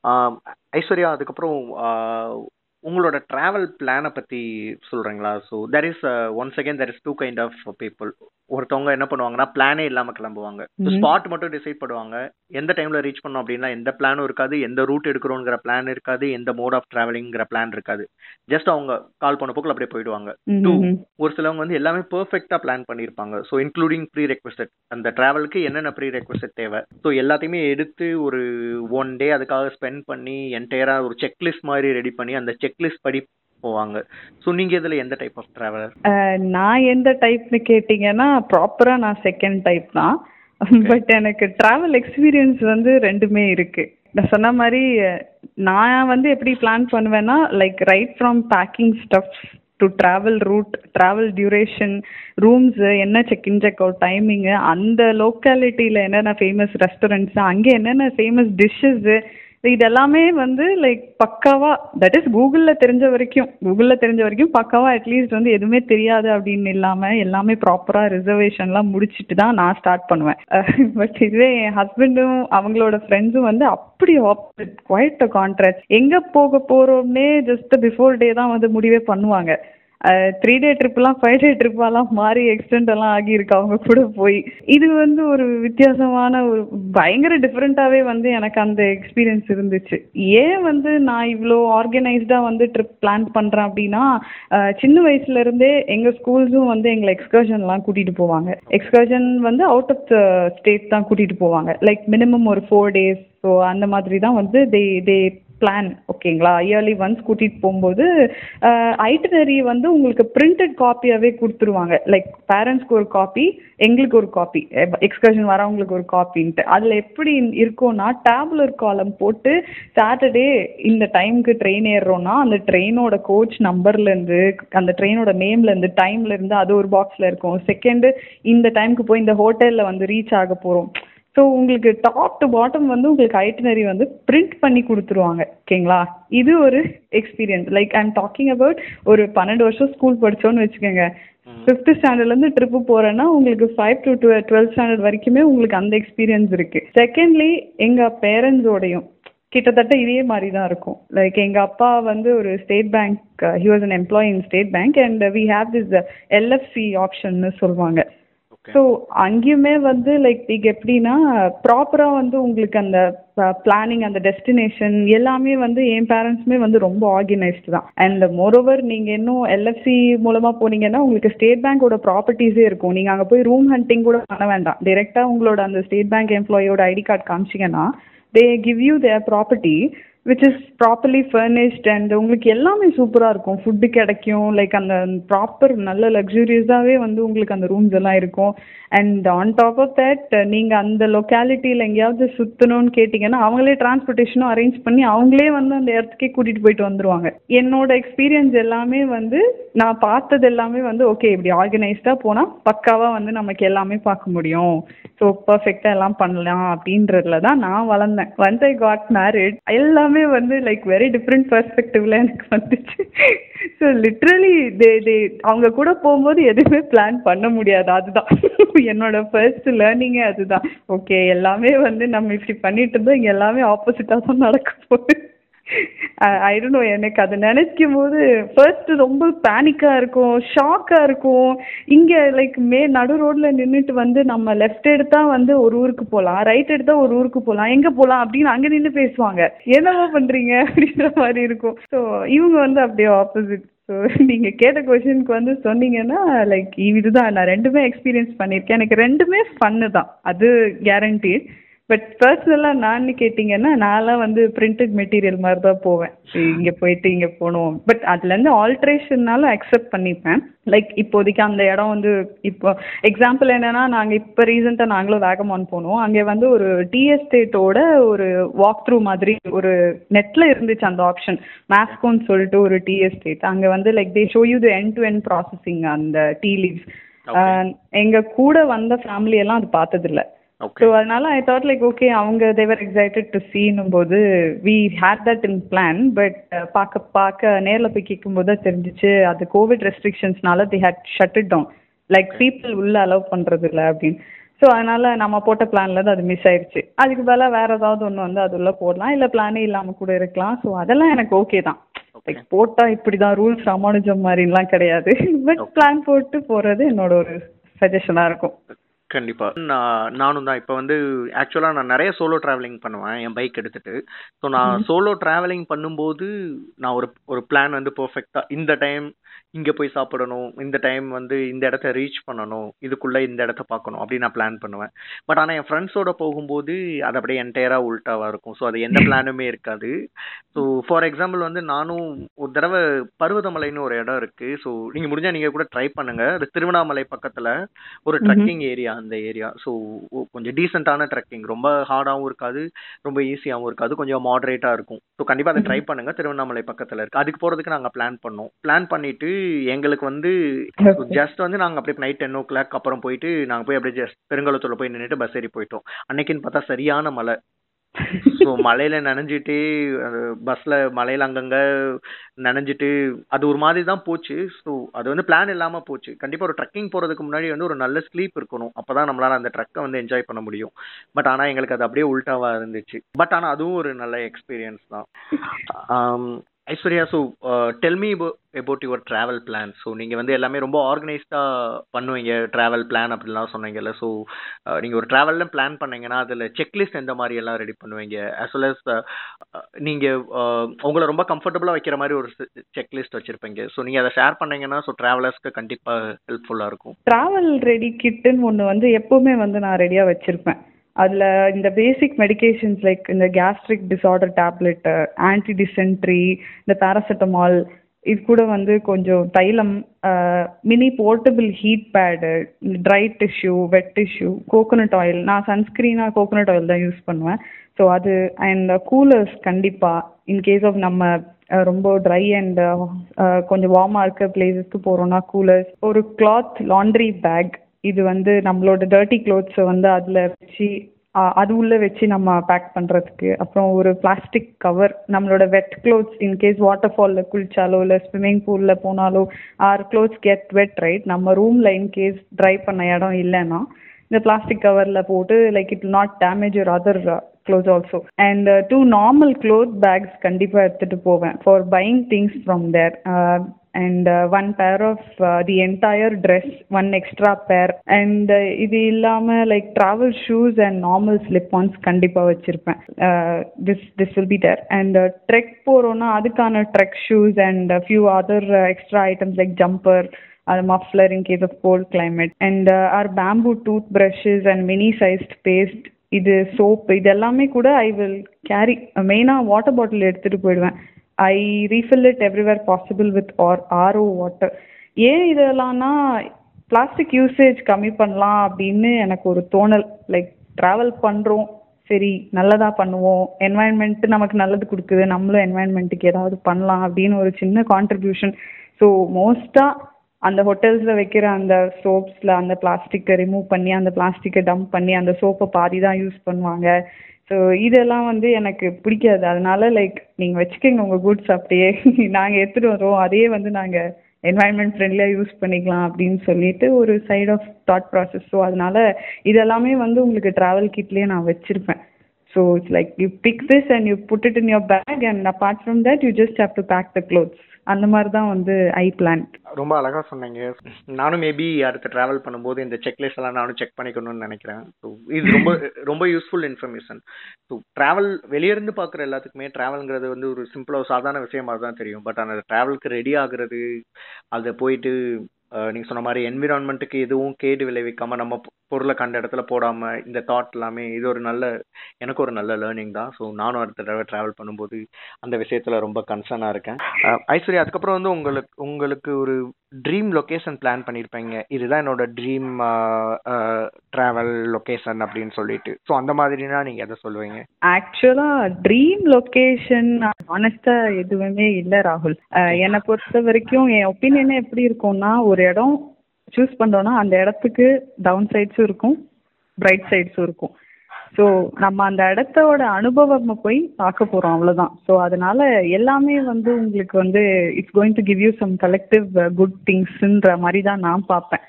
Aishwarya அதுக்கப்புறம் ஆஹ், உங்களோட டிராவல் பிளானை பத்தி சொல்றீங்களா? So there is once again there is two kind of people ஒருத்தவங்க என்ன பண்ணுவாங்கன்னா பிளானே இல்லாம கிளம்புவாங்க. ஸ்பாட் மட்டும் டிசைட் பண்ணுவாங்க. எந்த டைம்ல ரீச் பண்ணோம் அப்படின்னா எந்த பிளானும் இருக்காது எந்த ரூட் எடுக்கிறோங்கிற பிளான் இருக்காது எந்த மோட் ஆஃப் டிராவலிங்கிற பிளான் இருக்காது. ஜஸ்ட் அவங்க கால் பண்ண போக்கில் அப்படியே போயிடுவாங்க. டூ ஒரு சிலவங்க வந்து எல்லாமே பெர்ஃபெக்ட்டா பிளான் பண்ணியிருப்பாங்க. ஸோ இன்க்ளூடிங் ப்ரீ ரெக்வஸ்ட் அந்த டிராவலுக்கு என்னென்ன ப்ரீ ரெக்வஸ்ட் தேவை? ஸோ எல்லாத்தையுமே எடுத்து ஒரு ஒன் டே அதுக்காக ஸ்பெண்ட் பண்ணி என்டையரா ஒரு செக்லிஸ்ட் மாதிரி ரெடி பண்ணி அந்த செக்லிஸ்ட் படி போவாங்க. ஸோ நீங்க இதுல எந்த டைப் ஆஃப் டிராவலர் நான் எந்த டைப்னு கேட்டிங்கன்னா ப்ராப்பரா நான் செகண்ட் டைப் தான். பட் எனக்கு டிராவல் எக்ஸ்பீரியன்ஸ் வந்து ரெண்டுமே இருக்கு. நான் சொன்ன மாதிரி நான் வந்து எப்படி பிளான் பண்ணுவேன்னா like right from packing stuffs to travel route travel duration rooms என்ன check in check out timing அந்த லோக்காலிட்டியில் என்னென்ன ஃபேமஸ் ரெஸ்டாரண்ட்ஸ் அங்கே என்னென்ன ஃபேமஸ் டிஷ்ஷஸ்ஸு இது எல்லாமே வந்து லைக் பக்காவா தட் இஸ் கூகுளில் தெரிஞ்ச வரைக்கும் கூகுளில் தெரிஞ்ச வரைக்கும் பக்காவா அட்லீஸ்ட் வந்து எதுவுமே தெரியாது அப்படின்னு இல்லாமல் எல்லாமே ப்ராப்பராக ரிசர்வேஷன்லாம் முடிச்சுட்டு தான் நான் ஸ்டார்ட் பண்ணுவேன். பட் இதுவே என் ஹஸ்பண்டும் அவங்களோட ஃப்ரெண்ட்ஸும் வந்து அப்படி ஆப்போசிட் குவைட் அ கான்ட்ராக்ட் எங்கே போக போகிறோம்னே ஜஸ்ட் பிஃபோர் டே தான் வந்து முடிவே பண்ணுவாங்க. த்ரீ டே ட்ரிப்லாம் ஃபைவ் டே ட்ரிப்பாலாம் மாறி எக்ஸ்டெண்ட் எல்லாம் ஆகியிருக்கு. அவங்க கூட போய். இது வந்து ஒரு வித்தியாசமான ஒரு பயங்கர டிஃப்ரெண்ட்டாகவே வந்து எனக்கு அந்த எக்ஸ்பீரியன்ஸ் இருந்துச்சு. ஏன் வந்து நான் இவ்வளோ ஆர்கனைஸ்டாக வந்து ட்ரிப் பிளான் பண்ணுறேன் அப்படின்னா சின்ன வயசுலேருந்தே எங்கள் ஸ்கூல்ஸும் வந்து எங்களை எக்ஸ்கர்ஷன்லாம் கூட்டிகிட்டு போவாங்க. எக்ஸ்கர்ஷன் வந்து அவுட் ஆஃப் த ஸ்டேட் தான் கூட்டிகிட்டு போவாங்க. லைக் மினிமம் ஒரு ஃபோர் டேஸ் ஸோ அந்த மாதிரி தான் வந்து தே தே பிளான் ஓகேங்களா? இயர்லி ஒன்ஸ் கூட்டிகிட்டு போகும்போது ஐட்டனரி வந்து உங்களுக்கு பிரிண்டட் காப்பியாகவே கொடுத்துருவாங்க. லைக் பேரண்ட்ஸ்க்கு ஒரு காப்பி எங்களுக்கு ஒரு காப்பி எக்ஸ்கர்ஷன் வரவங்களுக்கு ஒரு காப்பின்ட்டு அதில் எப்படி இருக்கும்னா டேபுலர் காலம் போட்டு சாட்டர்டே இந்த டைமுக்கு ட்ரெயின் ஏறுறோன்னா அந்த ட்ரெயினோட கோச் நம்பர்லேருந்து அந்த ட்ரெயினோட நேம்லேருந்து டைம்லேருந்து அது ஒரு பாக்ஸில் இருக்கும். செகண்டு இந்த டைமுக்கு போய் இந்த ஹோட்டலில் வந்து ரீச் ஆக போகிறோம் ஸோ உங்களுக்கு டாப் டு பாட்டம் வந்து உங்களுக்கு ஐட்டினரி வந்து பிரிண்ட் பண்ணி கொடுத்துருவாங்க ஓகேங்களா? இது ஒரு experience like I'm talking about ஒரு பன்னெண்டு வருஷம் ஸ்கூல் படிச்சோன்னு வச்சுக்கோங்க. ஃபிஃப்த் ஸ்டாண்டர்ட்லேருந்து ட்ரிப்பு போகிறேன்னா உங்களுக்கு five to twelve twelfth standard வரைக்குமே உங்களுக்கு அந்த எக்ஸ்பீரியன்ஸ் இருக்குது செகண்ட்லி எங்கள் பேரண்ட்ஸோடையும் கிட்டத்தட்ட இதே மாதிரி தான் இருக்கும். லைக் எங்கள் அப்பா வந்து ஒரு State Bank he was an employee in State Bank and we have this LFC ஆப்ஷன்னு சொல்லுவாங்க. ஸோ அங்கேயுமே வந்து லைக் நீங்கள் எப்படின்னா ப்ராப்பராக வந்து உங்களுக்கு அந்த பிளானிங் அந்த டெஸ்டினேஷன் எல்லாமே வந்து என் பேரண்ட்ஸுமே வந்து ரொம்ப ஆர்கனைஸ்டு தான். அண்ட் மோரோவர் நீங்கள் இன்னும் எல்எஃப்சி மூலமாக போனீங்கன்னா உங்களுக்கு ஸ்டேட் பேங்கோட ப்ராப்பர்ட்டிஸே இருக்கும். நீங்கள் அங்கே போய் ரூம் ஹண்டிங் கூட பண்ண வேண்டாம். டிரெக்டாக உங்களோட அந்த ஸ்டேட் பேங்க் எம்ப்ளாயோட ID card காமிச்சிங்கன்னா they give you their property which is properly furnished and உங்களுக்கு எல்லாமே சூப்பராக இருக்கும். ஃபுட்டு கிடைக்கும். லைக் அந்த ப்ராப்பர் நல்ல லக்ஸூரியஸாகவே வந்து உங்களுக்கு அந்த ரூம்ஸ் எல்லாம் இருக்கும். And on top of that நீங்கள் அந்த லொக்காலிட்டியில் எங்கேயாவது சுற்றணும்னு கேட்டிங்கன்னா அவங்களே டிரான்ஸ்போர்ட்டேஷனும் அரேஞ்ச் பண்ணி அவங்களே வந்து அந்த இடத்துக்கே கூட்டிகிட்டு போயிட்டு வந்துருவாங்க. என்னோட எக்ஸ்பீரியன்ஸ் எல்லாமே வந்து நான் பார்த்தது எல்லாமே வந்து ஓகே இப்படி ஆர்கனைஸ்டாக போனால் பக்காவாக வந்து நமக்கு எல்லாமே பார்க்க முடியும். ஸோ பர்ஃபெக்டாக எல்லாம் பண்ணலாம் அப்படின்றதுல தான் நான் வளர்ந்தேன். ஒன்ஸ் ஐ காட் மேரிட் எல்லாமே எல்லாமே வந்து லைக் வெரி டிஃப்ரெண்ட் பர்ஸ்பெக்டிவ்ல எனக்கு வந்துச்சு. ஸோ லிட்ரலி தே தே அவங்க கூட போகும்போது எதுவுமே பிளான் பண்ண முடியாது. அதுதான். என்னோட ஃபர்ஸ்ட் லேர்னிங்கே அதுதான். ஓகே எல்லாமே வந்து நம்ம இப்படி பண்ணிட்டு இருந்தோம் இங்கே எல்லாமே ஆப்போசிட்டாக தான் நடக்க போகுது. ஐ டோன்ட் நோ எனக்கு அதை நினைக்கும் போது ஃபர்ஸ்ட் ரொம்ப பேனிக்காக இருக்கும் ஷாக்காக இருக்கும். இங்கே லைக் மே நடு ரோட்டில் நின்றுட்டு வந்து நம்ம லெஃப்ட் எடுத்தால் வந்து ஒரு ஊருக்கு போகலாம் ரைட் எடுத்தால் ஒரு ஊருக்கு போகலாம் எங்கே போகலாம் அப்படின்னு அங்கே நின்று பேசுவாங்க. என்னவோ பண்ணுறீங்க அப்படின்ற மாதிரி இருக்கும். ஸோ இவங்க வந்து அப்படியே ஆப்போசிட் ஸோ நீங்கள் கேட்ட கொஷனுக்கு வந்து சொன்னீங்கன்னா லைக் இதுதான் நான் ரெண்டுமே எக்ஸ்பீரியன்ஸ் பண்ணியிருக்கேன். எனக்கு ரெண்டுமே ஃபன்னு தான். அது கேரண்டி பட் பர்சனலாக நான் கேட்டிங்கன்னா நான்லாம் வந்து பிரிண்டட் மெட்டீரியல் மாதிரி தான் போவேன். இங்கே போயிட்டு இங்கே போகணும். பட் அதுலேருந்து ஆல்ட்ரேஷன்னாலும் அக்செப்ட் பண்ணிப்பேன். லைக் இப்போதைக்கு அந்த இடம் வந்து இப்போ எக்ஸாம்பிள் என்னென்னா நாங்கள் இப்போ ரீசெண்டாக நாங்களும் வேகமான் போனோம். அங்கே வந்து ஒரு டி எஸ்டேட்டோட ஒரு வாக் த்ரூ மாதிரி ஒரு நெட்டில் இருந்துச்சு அந்த ஆப்ஷன் மேஸ்கோன்னு சொல்லிட்டு ஒரு டி எஸ்டேட் அங்கே வந்து like they show you the end to end processing அந்த டீ லீவ்ஸ் எங்கள் கூட வந்த ஃபேமிலி எல்லாம் அது பார்த்ததில்ல. ஸோ அதனால ஐ தாட் லைக் ஓகே அவங்க தேவர் எக்ஸைட்டட் டு சீனும் போது we had that in plan but பார்க்க பார்க்க நேரில் போய் கேட்கும்போது தான் தெரிஞ்சிச்சு அது Covid ரெஸ்ட்ரிக்ஷன்ஸ்னால they had shut it down like people உள்ள அலோவ் பண்ணுறது இல்லை அப்படின்னு. ஸோ அதனால நம்ம போட்ட பிளான்ல தான் அது மிஸ் ஆயிடுச்சு அதுக்கு பதிலாக வேற ஏதாவது ஒன்று வந்து அது உள்ள போடலாம் இல்லை பிளானே இல்லாமல் கூட இருக்கலாம். ஸோ அதெல்லாம் எனக்கு ஓகே தான். லைக் போட்டா இப்படிதான் ரூல்ஸ் ராமானுஜம் மாதிரிலாம் கிடையாது. பட் பிளான் போட்டு போறது என்னோட ஒரு சஜஷனா இருக்கும். கண்டிப்பா. நான் நானும் தான். இப்போ வந்து ஆக்சுவலாக நான் நிறைய சோலோ டிராவலிங் பண்ணுவேன் என் பைக் எடுத்துட்டு. ஸோ நான் சோலோ டிராவலிங் பண்ணும்போது நான் ஒரு ஒரு பிளான் வந்து பெர்ஃபெக்டாக இந்த டைம் இங்கே போய் சாப்பிடணும் இந்த டைம் வந்து இந்த இடத்த ரீச் பண்ணணும் இதுக்குள்ளே இந்த இடத்த பார்க்கணும் அப்படி நான் பிளான் பண்ணுவேன். பட் ஆனால் என் ஃப்ரெண்ட்ஸோட போகும்போது அது அப்படியே என்டையராக உல்ட்டாவாக இருக்கும். ஸோ அது எந்த பிளானுமே இருக்காது. ஸோ ஃபார் எக்ஸாம்பிள் வந்து நானும் ஒரு தடவை பருவதமலைன்னு ஒரு இடம் இருக்கு. ஸோ நீங்கள் முடிஞ்சால் நீங்கள் கூட ட்ரை பண்ணுங்க. அது திருவண்ணாமலை பக்கத்தில் ஒரு ட்ரெக்கிங் ஏரியா அந்த ஏரியா ஸோ கொஞ்சம் டீசெண்டான ட்ரெக்கிங் ரொம்ப ஹார்டாகவும் இருக்காது. ரொம்ப ஈஸியாகவும் இருக்காது. கொஞ்சம் மாடரேட்டாக இருக்கும். ஸோ கண்டிப்பாக அதை ட்ரை பண்ணுங்க. திருவண்ணாமலை பக்கத்தில் இருக்கு. அதுக்கு போகிறதுக்கு நாங்கள் பிளான் பண்ணோம். பிளான் பண்ணிட்டு எங்களுக்கு வந்து ஜஸ்ட் வந்து நாங்கள் அப்படியே நைட் டென் ஓ கிளாக் அப்புறம் போயிட்டு நாங்கள் போய் அப்படியே ஜஸ்ட் பெருங்கலத்தூர்ல போய் நின்றுட்டு பஸ் ஏறி போயிட்டோம். அன்னைக்குன்னு பார்த்தா சரியான மழை. ஸோ மழையில நனைஞ்சிட்டு பஸ்ல மழையில அங்கங்க நனைஞ்சிட்டு அது ஒரு மாதிரி தான் போச்சு. ஸோ அது வந்து பிளான் இல்லாம போச்சு. கண்டிப்பா ஒரு ட்ரக்கிங் போறதுக்கு முன்னாடி வந்து ஒரு நல்ல ஸ்லீப் இருக்கணும். அப்பதான் நம்மளால அந்த ட்ரக்கை வந்து என்ஜாய் பண்ண முடியும். பட் ஆனா எங்களுக்கு அது அப்படியே உல்டாவா இருந்துச்சு. பட் ஆனா அதுவும் ஒரு நல்ல எக்ஸ்பீரியன்ஸ் தான். ஆம், Aishwarya so tell me about your travel plan so நீங்கள் வந்து எல்லாமே ரொம்ப ஆர்கனைஸ்டாக பண்ணுவீங்க ட்ராவல் பிளான் அப்படிலாம் சொன்னீங்கல்ல. ஸோ uh, நீங்கள் ஒரு ட்ராவலில் பிளான் பண்ணீங்கன்னா அதில் செக்லிஸ்ட் எந்த மாதிரி எல்லாம் ரெடி பண்ணுவீங்க? ஆஸ் வெல் அஸ் நீங்கள் உங்களை ரொம்ப கம்ஃபர்டபுளாக வைக்கிற மாதிரி ஒரு செக்லிஸ்ட் வச்சுருப்பீங்க. ஸோ நீங்கள் அதை ஷேர் பண்ணீங்கன்னா ஸோ ட்ராவலர்ஸ்க்கு கண்டிப்பாக ஹெல்ப்ஃபுல்லாக இருக்கும். ட்ராவல் ரெடி கிட்டுன்னு ஒன்று வந்து எப்போவுமே வந்து நான் ரெடியாக வச்சுருப்பேன். அதில் இந்த பேசிக் மெடிகேஷன்ஸ் லைக் இந்த gastric disorder tablet anti dysentery இந்த பேராசிட்டமால் இது கூட வந்து கொஞ்சம் தைலம் mini portable heat pad dry tissue wet tissue coconut oil நான் சன்ஸ்க்ரீனாக கோகோனட் ஆயில் தான் யூஸ் பண்ணுவேன். ஸோ அது அண்ட் கூலர்ஸ் கண்டிப்பாக இன்கேஸ் ஆஃப் நம்ம ரொம்ப ட்ரை அண்ட் கொஞ்சம் வார்மாக இருக்க பிளேசஸ்க்கு போகிறோம்னா கூலர்ஸ் ஒரு கிளாத் லாண்ட்ரி பேக் இது வந்து நம்மளோட டர்ட்டி க்ளோத்ஸை வந்து அதில் வச்சு அது உள்ள வச்சு நம்ம பேக் பண்ணுறதுக்கு அப்புறம் ஒரு பிளாஸ்டிக் கவர் நம்மளோட wet clothes in case water ஃபாலில் குளிச்சாலோ இல்லை ஸ்விம்மிங் பூலில் போனாலோ our clothes get wet right நம்ம ரூமில் இன்கேஸ் ட்ரை பண்ண இடம் இல்லைன்னா இந்த பிளாஸ்டிக் கவரில் போட்டு லைக் இட் நாட் டேமேஜ் ஒரு other cloth also and two normal cloth bags கண்டிப்பாக எடுத்துகிட்டு போவேன் for buying things from there and one pair of the entire dress one extra pair and இது இல்லாமல் like travel shoes and normal slip ons கண்டிப்பாக வச்சுருப்பேன் this this will be there and trek போகிறோன்னா அதுக்கான trek shoes and few other extra items like jumper அது muffler in case of cold climate and our bamboo tooth brushes and mini sized paste இது soap இது எல்லாமே கூட I will carry மெயினாக water bottle எடுத்துகிட்டு போயிடுவேன். I refill it everywhere possible with our RO water ஏன் இதெல்லாம்னா பிளாஸ்டிக் யூசேஜ் கம்மி பண்ணலாம் அப்படின்னு எனக்கு ஒரு தோணல். லைக் ட்ராவல் பண்ணுறோம் சரி நல்லதாக பண்ணுவோம். என்வாயன்மெண்ட்டு நமக்கு நல்லது கொடுக்குது நம்மளும் என்வாயன்மெண்ட்டுக்கு ஏதாவது பண்ணலாம் அப்படின்னு ஒரு சின்ன கான்ட்ரிபியூஷன் ஸோ மோஸ்ட்டாக அந்த ஹோட்டல்ஸில் வைக்கிற அந்த சோப்ஸில் அந்த பிளாஸ்டிக்கை ரிமூவ் பண்ணி அந்த பிளாஸ்டிக்கை டம்ப் பண்ணி அந்த சோப்பை பாதி தான் யூஸ் பண்ணுவாங்க. ஸோ இதெல்லாம் வந்து எனக்கு பிடிக்காது. அதனால லைக் நீங்கள் வச்சுக்கோங்க உங்கள் குட்ஸ் அப்படியே. நாங்கள் எடுத்துகிட்டு வரோம் அதையே வந்து நாங்கள் என்வாயன்மெண்ட் ஃப்ரெண்ட்லியாக யூஸ் பண்ணிக்கலாம் அப்படின்னு சொல்லிட்டு ஒரு side of thought process so அதனால இதெல்லாமே வந்து உங்களுக்கு ட்ராவல் கிட்லேயே நான் வச்சுருப்பேன். So it's like you pick this and you put it in your bag and apart from that you just have to pack the clothes அந்த மாதிரி தான் வந்து ஐ பிளான் ரொம்ப அழகா சொன்னீங்க. நானும் மேபி அடுத்து டிராவல் பண்ணும்போது இந்த செக்லிஸ்ட் எல்லாம் நானும் செக் பண்ணிக்கணும்னு நினைக்கிறேன். ஸோ இது ரொம்ப ரொம்ப யூஸ்ஃபுல் இன்ஃபர்மேஷன் ஸோ டிராவல் வெளியிருந்து பார்க்குற எல்லாத்துக்குமே டிராவல்ங்கிறது வந்து ஒரு சிம்பிளாக சாதாரண விஷயமா தான் தெரியும். பட் அந்த டிராவலுக்கு ரெடி ஆகுறது அதை போயிட்டு நீங்கள் சொன்ன மாதிரி என்விரான்மெண்ட்டுக்கு எதுவும் கேடு விளைவிக்காமல் நம்ம பொருளை கண்ட இடத்துல போடாம இந்த தாட் எல்லாமே இது ஒரு நல்ல எனக்கு ஒரு நல்ல லேர்னிங் தான். ஸோ நானும் அடுத்த தடவை ட்ராவல் பண்ணும்போது அந்த விஷயத்துல ரொம்ப கன்சர்னா இருக்கேன். ஐஸ்வர்யா அதுக்கப்புறம் வந்து உங்களுக்கு உங்களுக்கு ஒரு ட்ரீம் லொக்கேஷன் பிளான் பண்ணியிருப்பீங்க இதுதான் என்னோட ட்ரீம் ட்ராவல் லொக்கேஷன் அப்படின்னு சொல்லிட்டு. ஸோ அந்த மாதிரினா நீங்க எதை சொல்லுவீங்க? ஆக்சுவலாக ட்ரீம் லொக்கேஷன் ஆனஸ்டாக எதுவுமே இல்லை ராகுல். என்னை பொறுத்த வரைக்கும் என் ஒப்பீனியன் எப்படி இருக்கும்னா ஒரு இடம் சூஸ் பண்ணுறோன்னா அந்த இடத்துக்கு டவுன் சைட்ஸும் இருக்கும் பிரைட் சைட்ஸும் இருக்கும். ஸோ நம்ம அந்த இடத்தோட அனுபவம் போய் பார்க்க போகிறோம் அவ்வளோதான் ஸோ அதனால எல்லாமே வந்து உங்களுக்கு வந்து it's going to give you some collective good திங்ஸ்ன்ற மாதிரி தான் நான் பார்ப்பேன்.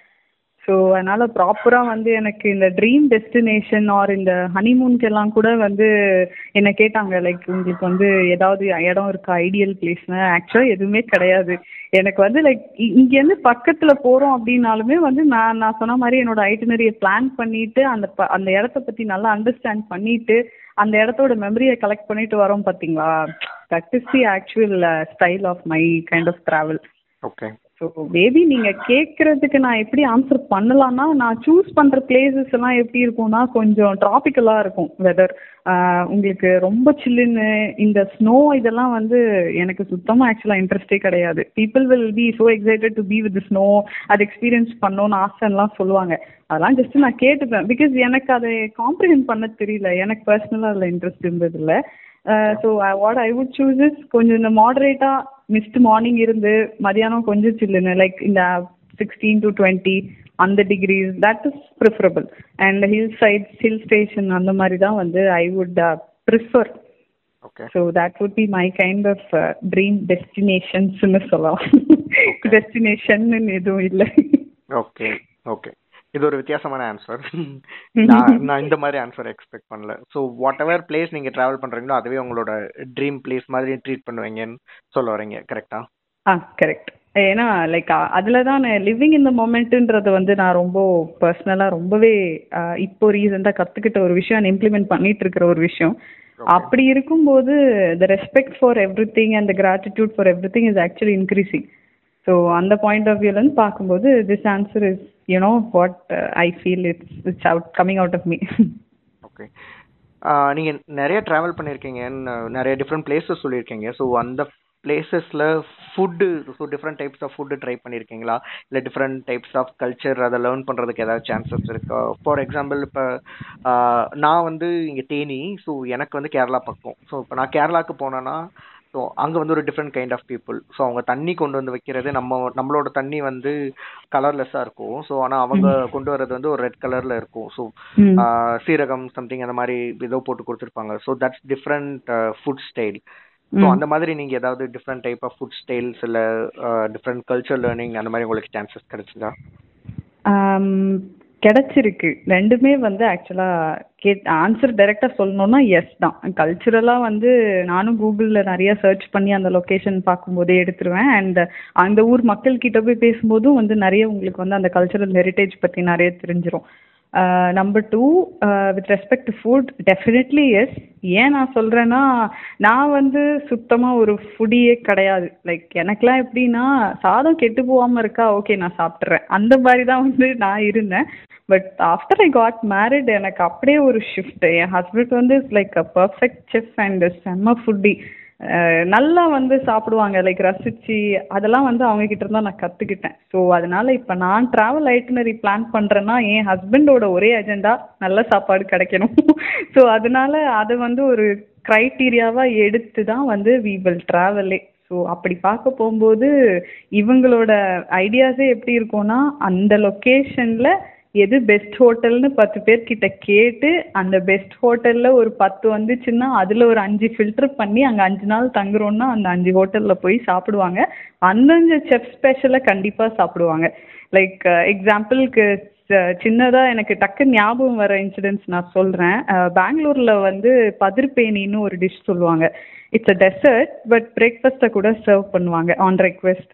ஸோ அதனால் ப்ராப்பராக வந்து எனக்கு இந்த ட்ரீம் டெஸ்டினேஷன் ஆர் இந்த ஹனிமூன்கெல்லாம் கூட வந்து என்னை கேட்டாங்க. லைக் உங்களுக்கு வந்து ஏதாவது இடம் இருக்கா? ஐடியல் பிளேஸ்னு ஆக்சுவலாக எதுவுமே கிடையாது. எனக்கு வந்து லைக் இங்கேருந்து பக்கத்தில் போகிறோம் அப்படின்னாலுமே வந்து நான் நான் சொன்ன மாதிரி என்னோட ஐட்டினரியை பிளான் பண்ணிட்டு அந்த ப அந்த இடத்த பற்றி நல்லா அண்டர்ஸ்டாண்ட் பண்ணிட்டு அந்த இடத்தோட மெமரியை கலெக்ட் பண்ணிட்டு வரோம் பார்த்தீங்களா that is the actual style of my kind of travel okay so maybe நீங்கள் கேட்குறதுக்கு நான் எப்படி ஆன்சர் பண்ணலாம்னா நான் சூஸ் பண்ணுற பிளேசஸ் எல்லாம் எப்படி இருக்கும்னா கொஞ்சம் ட்ராபிக்கலாக இருக்கும் வெதர் உங்களுக்கு ரொம்ப சில்லுன்னு இந்த ஸ்னோ இதெல்லாம் வந்து எனக்கு சுத்தமாக ஆக்சுவலாக இன்ட்ரெஸ்டே கிடையாது. People will be so excited to be with snow அது எக்ஸ்பீரியன்ஸ் பண்ணோன்னு ஆசைலாம் சொல்லுவாங்க. அதெல்லாம் ஜஸ்ட் நான் கேட்டுப்பேன். பிகாஸ் எனக்கு அதை காம்ப்ரிஹெண்ட் பண்ண தெரியல. எனக்கு பர்சனலாக அதில் இன்ட்ரெஸ்ட் இருந்ததில்லை. So what I would choose is கொஞ்சம் இந்த மாடரேட்டாக மிஸ்ட் மார்னிங் இருந்து மதியானம் கொஞ்சம் சில்லுன்னு லைக் இந்த சிக்ஸ்டீன் டு டுவெண்ட்டி அந்த degrees that is preferable and hill sides hill station அந்த மாதிரி தான் வந்து I would prefer so that would be my kind of dream டெஸ்டினேஷன்ஸ்னு சொல்லலாம். டெஸ்டினேஷன் எதுவும் இல்லை. ஓகே ஓகே இது ஒரு வித்தியாசமான ஆன்சர் நான் நான் இந்த மாதிரி ஆன்சர் எக்ஸ்பெக்ட் பண்ணல. ஸோ வாட் எவர் பிளேஸ் நீங்க டிராவல் பண்றீங்களோ அதுவே உங்களோட ட்ரீம் பிளேஸ் மாதிரி ட்ரீட் பண்ணுவீங்கன்னு சொல்ல வரீங்க கரெக்டா ஆ? கரெக்ட் ஏன்னா லைக் அதில் தான் லிவிங் இந்த மொமெண்ட்டுன்றது வந்து நான் ரொம்ப பர்சனலாக ரொம்பவே இப்போ ரீசெண்டாக கற்றுக்கிட்ட ஒரு விஷயம் இம்ப்ளிமெண்ட் பண்ணிட்டு இருக்கிற ஒரு விஷயம். அப்படி இருக்கும்போது the respect for every thing and the gratitude for every thing is actually increasing so அந்த பாயிண்ட் ஆஃப் வியூலேருந்து பார்க்கும்போது this answer is you know what I feel it's it's out coming out of me okay நீங்க நிறைய travel பண்ணியிருக்கீங்கன்னு நிறைய different places சொல்லியிருக்கீங்க so அந்த பிளேசஸில் food so different types of food try பண்ணியிருக்கீங்களா இல்லை டிஃப்ரெண்ட் டைப்ஸ் ஆஃப் கல்ச்சர் அதை learn பண்ணுறதுக்கு ஏதாவது சான்சஸ் இருக்கா? ஃபார் எக்ஸாம்பிள் இப்போ நான் வந்து இங்கே தேனி ஸோ எனக்கு வந்து கேரளா பக்கம். ஸோ இப்போ நான் கேரளாவுக்கு போனேன்னா ஸோ அங்கே வந்து ஒரு different kind of people so அவங்க தண்ணி கொண்டு வந்து வைக்கிறது நம்ம நம்மளோட தண்ணி வந்து கலர்லெஸ்ஸாக இருக்கும். ஸோ ஆனால் அவங்க கொண்டு வர்றது வந்து ஒரு ரெட் கலரில் இருக்கும். ஸோ சீரகம் சம்திங் அந்த மாதிரி ஏதோ போட்டு கொடுத்துருப்பாங்க. So that's different food style so அந்த மாதிரி நீங்கள் ஏதாவது different type of food styles இல்லை டிஃப்ரெண்ட் கல்ச்சர் லேர்னிங் அந்த மாதிரி உங்களுக்கு சான்சஸ் கிடைச்சதா? கிடைச்சிருக்கு. ரெண்டுமே வந்து ஆக்சுவலாக கேட் ஆன்சர் டைரெக்டாக சொல்லணும்னா எஸ் தான். கல்ச்சுரலாக வந்து நானும் கூகுளில் நிறைய சர்ச் பண்ணி அந்த லொக்கேஷன் பார்க்கும்போதே எடுத்துருவேன். அண்ட் அந்த ஊர் மக்கள்கிட்ட போய் பேசும்போதும் வந்து நிறைய உங்களுக்கு வந்து அந்த கல்ச்சுரல் ஹெரிட்டேஜ் பற்றி நிறைய தெரிஞ்சிடும் number two with respect to food definitely yes ஏன் நான் சொல்கிறேன்னா நான் வந்து சுத்தமாக ஒரு ஃபுடியே கிடையாது. லைக் எனக்கெலாம் எப்படின்னா சாதம் கெட்டு போகாமல் இருக்கா? ஓகே நான் சாப்பிட்றேன் அந்த மாதிரி தான் வந்து நான் இருந்தேன். But after I got married எனக்கு அப்படியே ஒரு ஷிஃப்ட் என் ஹஸ்பண்ட் வந்து like a perfect chef and செம்ம ஃபுட்டி நல்லா வந்து சாப்பிடுவாங்க லைக் ரசிச்சு. அதெல்லாம் வந்து அவங்க கிட்ட இருந்தா நான் கத்துக்கிட்டேன். ஸோ அதனால இப்போ நான் டிராவல் ஐட்டினரி பிளான் பண்றேன்னா என் ஹஸ்பண்டோட ஒரே அஜெண்டா நல்ல சாப்பாடு கிடைக்கணும். ஸோ அதனால அதை வந்து ஒரு க்ரைட்டீரியாவாக எடுத்து தான் வந்து வி வில் ட்ராவலே ஸோ அப்படி பார்க்க போகும்போது இவங்களோட ஐடியாஸே எப்படி இருக்கும்னா அந்த லொக்கேஷனில் எது பெஸ்ட் ஹோட்டல்னு பத்து பேர்கிட்ட கேட்டு அந்த பெஸ்ட் ஹோட்டலில் ஒரு பத்து வந்துச்சுன்னா அதில் ஒரு அஞ்சு ஃபில்டர் பண்ணி அங்கே அஞ்சு நாள் தங்குறோன்னா அந்த அஞ்சு ஹோட்டலில் போய் சாப்பிடுவாங்க. அந்தந்த செஃப் ஸ்பெஷலை கண்டிப்பாக சாப்பிடுவாங்க. லைக் எக்ஸாம்பிளுக்கு uh, uh, சின்னதாக எனக்கு டக்கு ஞாபகம் வர இன்சிடென்ட்ஸ் நான் சொல்கிறேன் uh, பெங்களூரில் வந்து பதிர்பேனின்னு ஒரு டிஷ் சொல்லுவாங்க. இட்ஸ் அ டெசர்ட் பட் பிரேக்ஃபாஸ்ட்டை கூட சர்வ் பண்ணுவாங்க ஆன் ரெக்வெஸ்ட்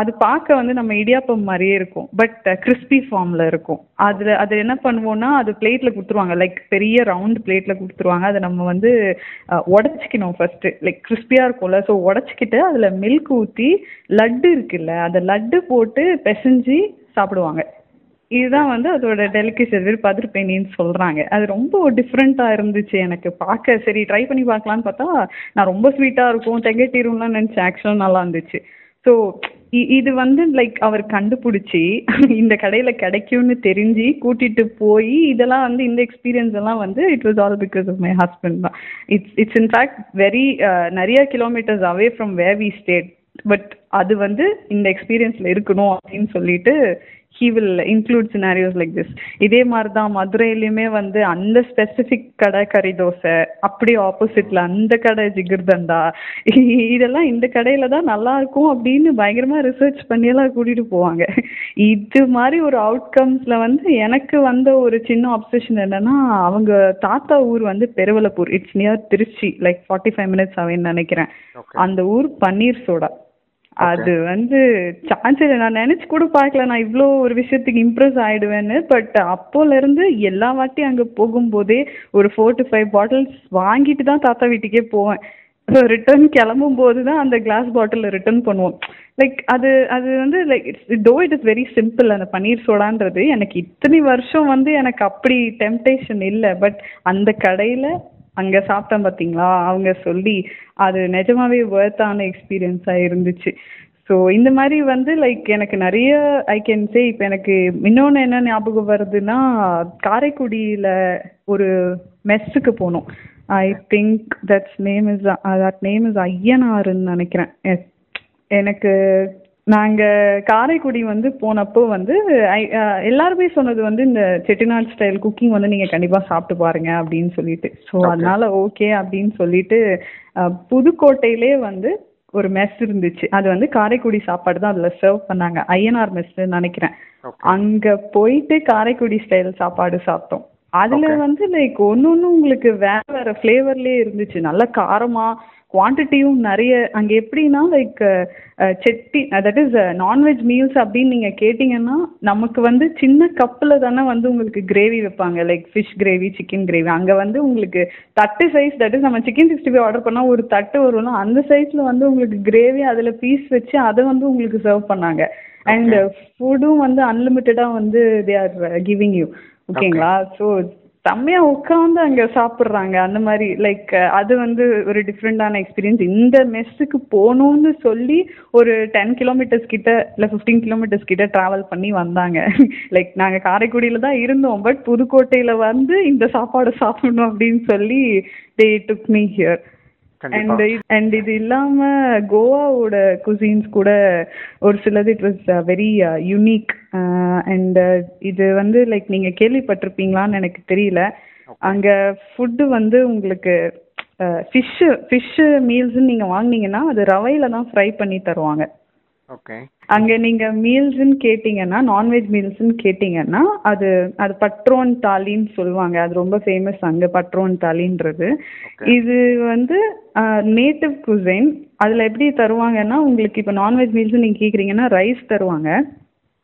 அது பார்க்க வந்து நம்ம இடியாப்பம் மாதிரியே இருக்கும். பட் கிறிஸ்பி ஃபார்மில் இருக்கும். அதில் அது என்ன பண்ணுவோம்னா அது பிளேட்டில் கொடுத்துருவாங்க. லைக் பெரிய ரவுண்ட் பிளேட்டில் கொடுத்துருவாங்க. அதை நம்ம வந்து உடச்சிக்கணும் ஃபஸ்ட்டு லைக் கிறிஸ்பியாக இருக்கும்ல. ஸோ உடச்சிக்கிட்டு அதில் மில்க் ஊற்றி லட்டு இருக்குல்ல அந்த லட்டு போட்டு பிசைஞ்சி சாப்பிடுவாங்க. இதுதான் வந்து அதோட டெலிகசி அது பேர் பதிர்பேனின்னு சொல்கிறாங்க அது ரொம்ப டிஃப்ரெண்ட்டாக இருந்துச்சு எனக்கு. பார்க்க சரி ட்ரை பண்ணி பார்க்கலான்னு பார்த்தா நான் ரொம்ப ஸ்வீட்டாக இருக்கும் தெகட்டிரும்லாம் நினச்சேன். ஆக்சுவலாக நல்லா இருந்துச்சு. ஸோ இது வந்து லைக் அவர் கண்டுபிடிச்சி இந்த கடையில் கிடைக்கும்னு தெரிஞ்சு கூட்டிகிட்டு போய் இதெல்லாம் வந்து இந்த எக்ஸ்பீரியன்ஸ் எல்லாம் வந்து it was all because of my husband தான். It's it's in fact very நிறைய kilometres away from where we stayed but அது வந்து இந்த எக்ஸ்பீரியன்ஸில் இருக்கணும் அப்படின்னு சொல்லிட்டு he will include scenarios like this இதே மாதிரி தான் மதுரையிலுமே வந்து அந்த ஸ்பெசிஃபிக் கடை கறி தோசை அப்படி ஆப்போசிட்ல அந்த கடை ஜிகிர்தண்டா. இதெல்லாம் இந்த கடையில தான் நல்லா இருக்கும் அப்படின்னு பயங்கரமா ரிசர்ச் பண்ணியெல்லாம் கூட்டிட்டு போவாங்க. இது மாதிரி ஒரு அவுட்கம்ஸ்ல வந்து எனக்கு வந்த ஒரு சின்ன அப்சஷன் என்னன்னா அவங்க தாத்தா ஊர் வந்து Peruvalappur it's near Trichy like forty five minutes ஆகுன்னு நினைக்கிறேன். அந்த ஊர் பன்னீர் சோடா. அது வந்து சான்ஸ் இல்லை. நான் நினைச்சு கூட பார்க்கல. நான் இவ்வளோ ஒரு விஷயத்துக்கு இம்ப்ரெஸ் ஆயிடுவேன்னு. பட் அப்போல இருந்து எல்லா வாட்டி அங்க போகும்போதே ஒரு ஃபோர் டு ஃபைவ் பாட்டில்ஸ் வாங்கிட்டு தான் தாத்தா வீட்டுக்கே போவேன். ஸோ ரிட்டர்ன் கிளம்பும் போது தான் அந்த கிளாஸ் பாட்டில் ரிட்டர்ன் பண்ணுவோம். லைக் அது அது வந்து like it's though it is very simple அந்த பன்னீர் சோடான்றது எனக்கு இத்தனை வருஷம் வந்து எனக்கு அப்படி டெம்டேஷன் இல்லை. பட் அந்த கடையில் அங்க சாப்பிட்டேன் பாத்தீங்களா? அவங்க சொல்லி அது நிஜமாவே ஒர்த்தான எக்ஸ்பீரியன்ஸாக இருந்துச்சு. ஸோ இந்த மாதிரி வந்து லைக் எனக்கு நிறைய ஐ கேன் சே இப்போ எனக்கு இன்னொன்று என்ன ஞாபகம் வருதுன்னா காரைக்குடியில் ஒரு மெஸ்ஸுக்கு போனோம். I think that's name is that name is ஐயனாருன்னு நினைக்கிறேன். எனக்கு நாங்கள் காரைக்குடி வந்து போனப்போ வந்து ஐ- எல்லாருமே சொன்னது வந்து இந்த செட்டிநாட் ஸ்டைல் குக்கிங் வந்து நீங்கள் கண்டிப்பாக சாப்பிட்டு பாருங்க அப்படின்னு சொல்லிட்டு. ஸோ. அதனால ஓகே அப்படின்னு சொல்லிட்டு புதுக்கோட்டையிலே வந்து ஒரு மெஸ் இருந்துச்சு. அது வந்து காரைக்குடி சாப்பாடு தான் அதில் சர்வ் பண்ணாங்க. ஐஎன்ஆர் மெஸ்ன்னு நினைக்கிறேன். அங்க போயிட்டு காரைக்குடி ஸ்டைல் சாப்பாடு சாப்பிட்டோம். அதுல. வந்து லைக் ஒன்னொன்னு உங்களுக்கு வேற வேற ஃப்ளேவர்லயே இருந்துச்சு. நல்ல காரமா குவான்டிட்டியும் நிறைய அங்க எப்படின்னா like Chetti that is non veg meals அப்படின்னு நீங்க கேட்டீங்கன்னா நமக்கு வந்து சின்ன கப்ல தானே வந்து உங்களுக்கு கிரேவி வைப்பாங்க. Like fish gravy chicken gravy அங்க வந்து உங்களுக்கு தட்டு சைஸ் தட் இஸ் நம்ம சிக்கன் சிக்ஸ்டி ஃபைவ் ஆர்டர் பண்ணா ஒரு தட்டு வரும்ல அந்த சைஸ்ல வந்து உங்களுக்கு கிரேவி அதுல பீஸ் வச்சு அதை வந்து உங்களுக்கு சர்வ் பண்ணாங்க. அண்ட் ஃபுட்டும் வந்து அன்லிமிட்டடா வந்து தே ஆர் கிவிங் யூ ஓகேங்களா ஸோ செம்மையா உட்காந்து அங்க சாப்பிட்றாங்க. அந்த மாதிரி லைக் அது வந்து ஒரு டிஃப்ரெண்டான எக்ஸ்பீரியன்ஸ் இந்த மெஸ்ஸுக்கு போகணும்னு சொல்லி ஒரு டென் கிலோமீட்டர்ஸ் கிட்ட இல்லை ஃபிஃப்டீன் கிலோமீட்டர்ஸ் கிட்ட ட்ராவல் பண்ணி வந்தாங்க. லைக் நாங்கள் காரைக்குடியில தான் இருந்தோம். பட் புதுக்கோட்டையில வந்து இந்த சாப்பாடு சாப்பிடணும் அப்படின்னு சொல்லி they took me here and and இது இல்லாம கோவாவோட குசின்ஸ் கூட ஒரு சிலது it was very unique and இது வந்து லைக் நீங்க கேள்விப்பட்டிருப்பீங்களான்னு எனக்கு தெரியல. அங்க ஃபுட்டு வந்து உங்களுக்கு ஃபிஷ்ஷு ஃபிஷ்ஷு மீல்ஸ்ன்னு நீங்க வாங்குனீங்கன்னா அது ரவையில தான் ஃப்ரை பண்ணி தருவாங்க. ஓகே அங்க நீங்க மீல்ஸ்ன்னு கேட்டிங்கன்னா நான்வெஜ் மீல்ஸ்ன்னு கேட்டிங்கன்னா அது அது பட்ரோன் தாலின்னு சொல்லுவாங்க. அது ரொம்ப ஃபேமஸ் அங்க பட்ரோன் தாலின்றது. இது வந்து நேட்டிவ் குசைன் அதுல எப்படி தருவாங்கன்னா உங்களுக்கு இப்போ நான்வெஜ் மீல்ஸ் நீங்க கேக்குறீங்கன்னா ரைஸ் தருவாங்க.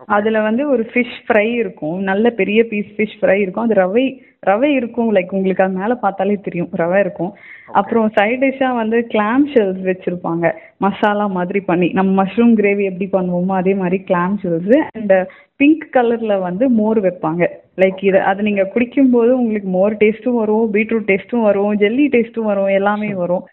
அதுல வந்து ஒரு ஃபிஷ் ஃப்ரை இருக்கும். நல்ல பெரிய பீஸ் ஃபிஷ் ஃப்ரை இருக்கும். அது ரவை ரவை இருக்கும். லைக் உங்களுக்கு அது மேல பார்த்தாலே தெரியும். ரவை இருக்கும். அப்புறம் சைட் டிஷ்ஷா வந்து கிளாம் ஷெல்ஸ் வச்சிருப்பாங்க. மசாலா மாதிரி பண்ணி. நம்ம மஷ்ரூம் கிரேவி எப்படி பண்ணுவோமோ அதே மாதிரி கிளாம் ஷெல்ஸ் அண்ட் பிங்க் கலர்ல வந்து மோர் வைப்பாங்க. லைக் இது அது நீங்க குடிக்கும்போது உங்களுக்கு மோர் டேஸ்ட்டும் வரும் பீட்ரூட் டேஸ்ட்டும் வரும் ஜெல்லி டேஸ்ட்டும் வரும் எல்லாமே வரும்.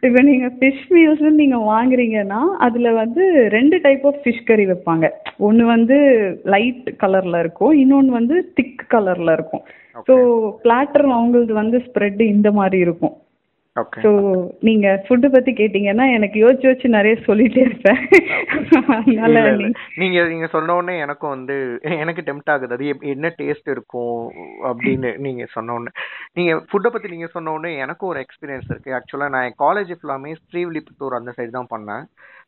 இப்போ நீங்க ஃபிஷ் மீல்ஸ் நீங்க வாங்குறீங்கன்னா அதுல வந்து ரெண்டு டைப் ஆஃப் ஃபிஷ் கறி வைப்பாங்க. ஒன்னு வந்து லைட் கலர்ல இருக்கும் இன்னொன்னு வந்து திக் கலர்ல இருக்கும். ஸோ பிளாட்டர் அவங்களது வந்து ஸ்ப்ரெட் இந்த மாதிரி இருக்கும். ஸோ நீங்க ஃபுட்டு பத்தி கேட்டீங்கன்னா எனக்கு யோசிச்சு யோசிச்சு நிறைய சொல்லிட்டே இருப்பேன். அதனால நீங்க நீங்க சொன்ன உடனே எனக்கும் வந்து எனக்கு டெம்ட் ஆகுது. அது என்ன டேஸ்ட் இருக்கும் அப்படின்னு நீங்க சொன்ன உடனே. நீங்க ஃபுட்டை பத்தி நீங்க சொன்ன உடனே எனக்கும் ஒரு எக்ஸ்பீரியன்ஸ் இருக்கு. ஆக்சுவலா நான் காலேஜ் ஃபுல்லாமே ஸ்ரீவில்லிபுத்தூர் அந்த சைடு தான் பண்ணேன்.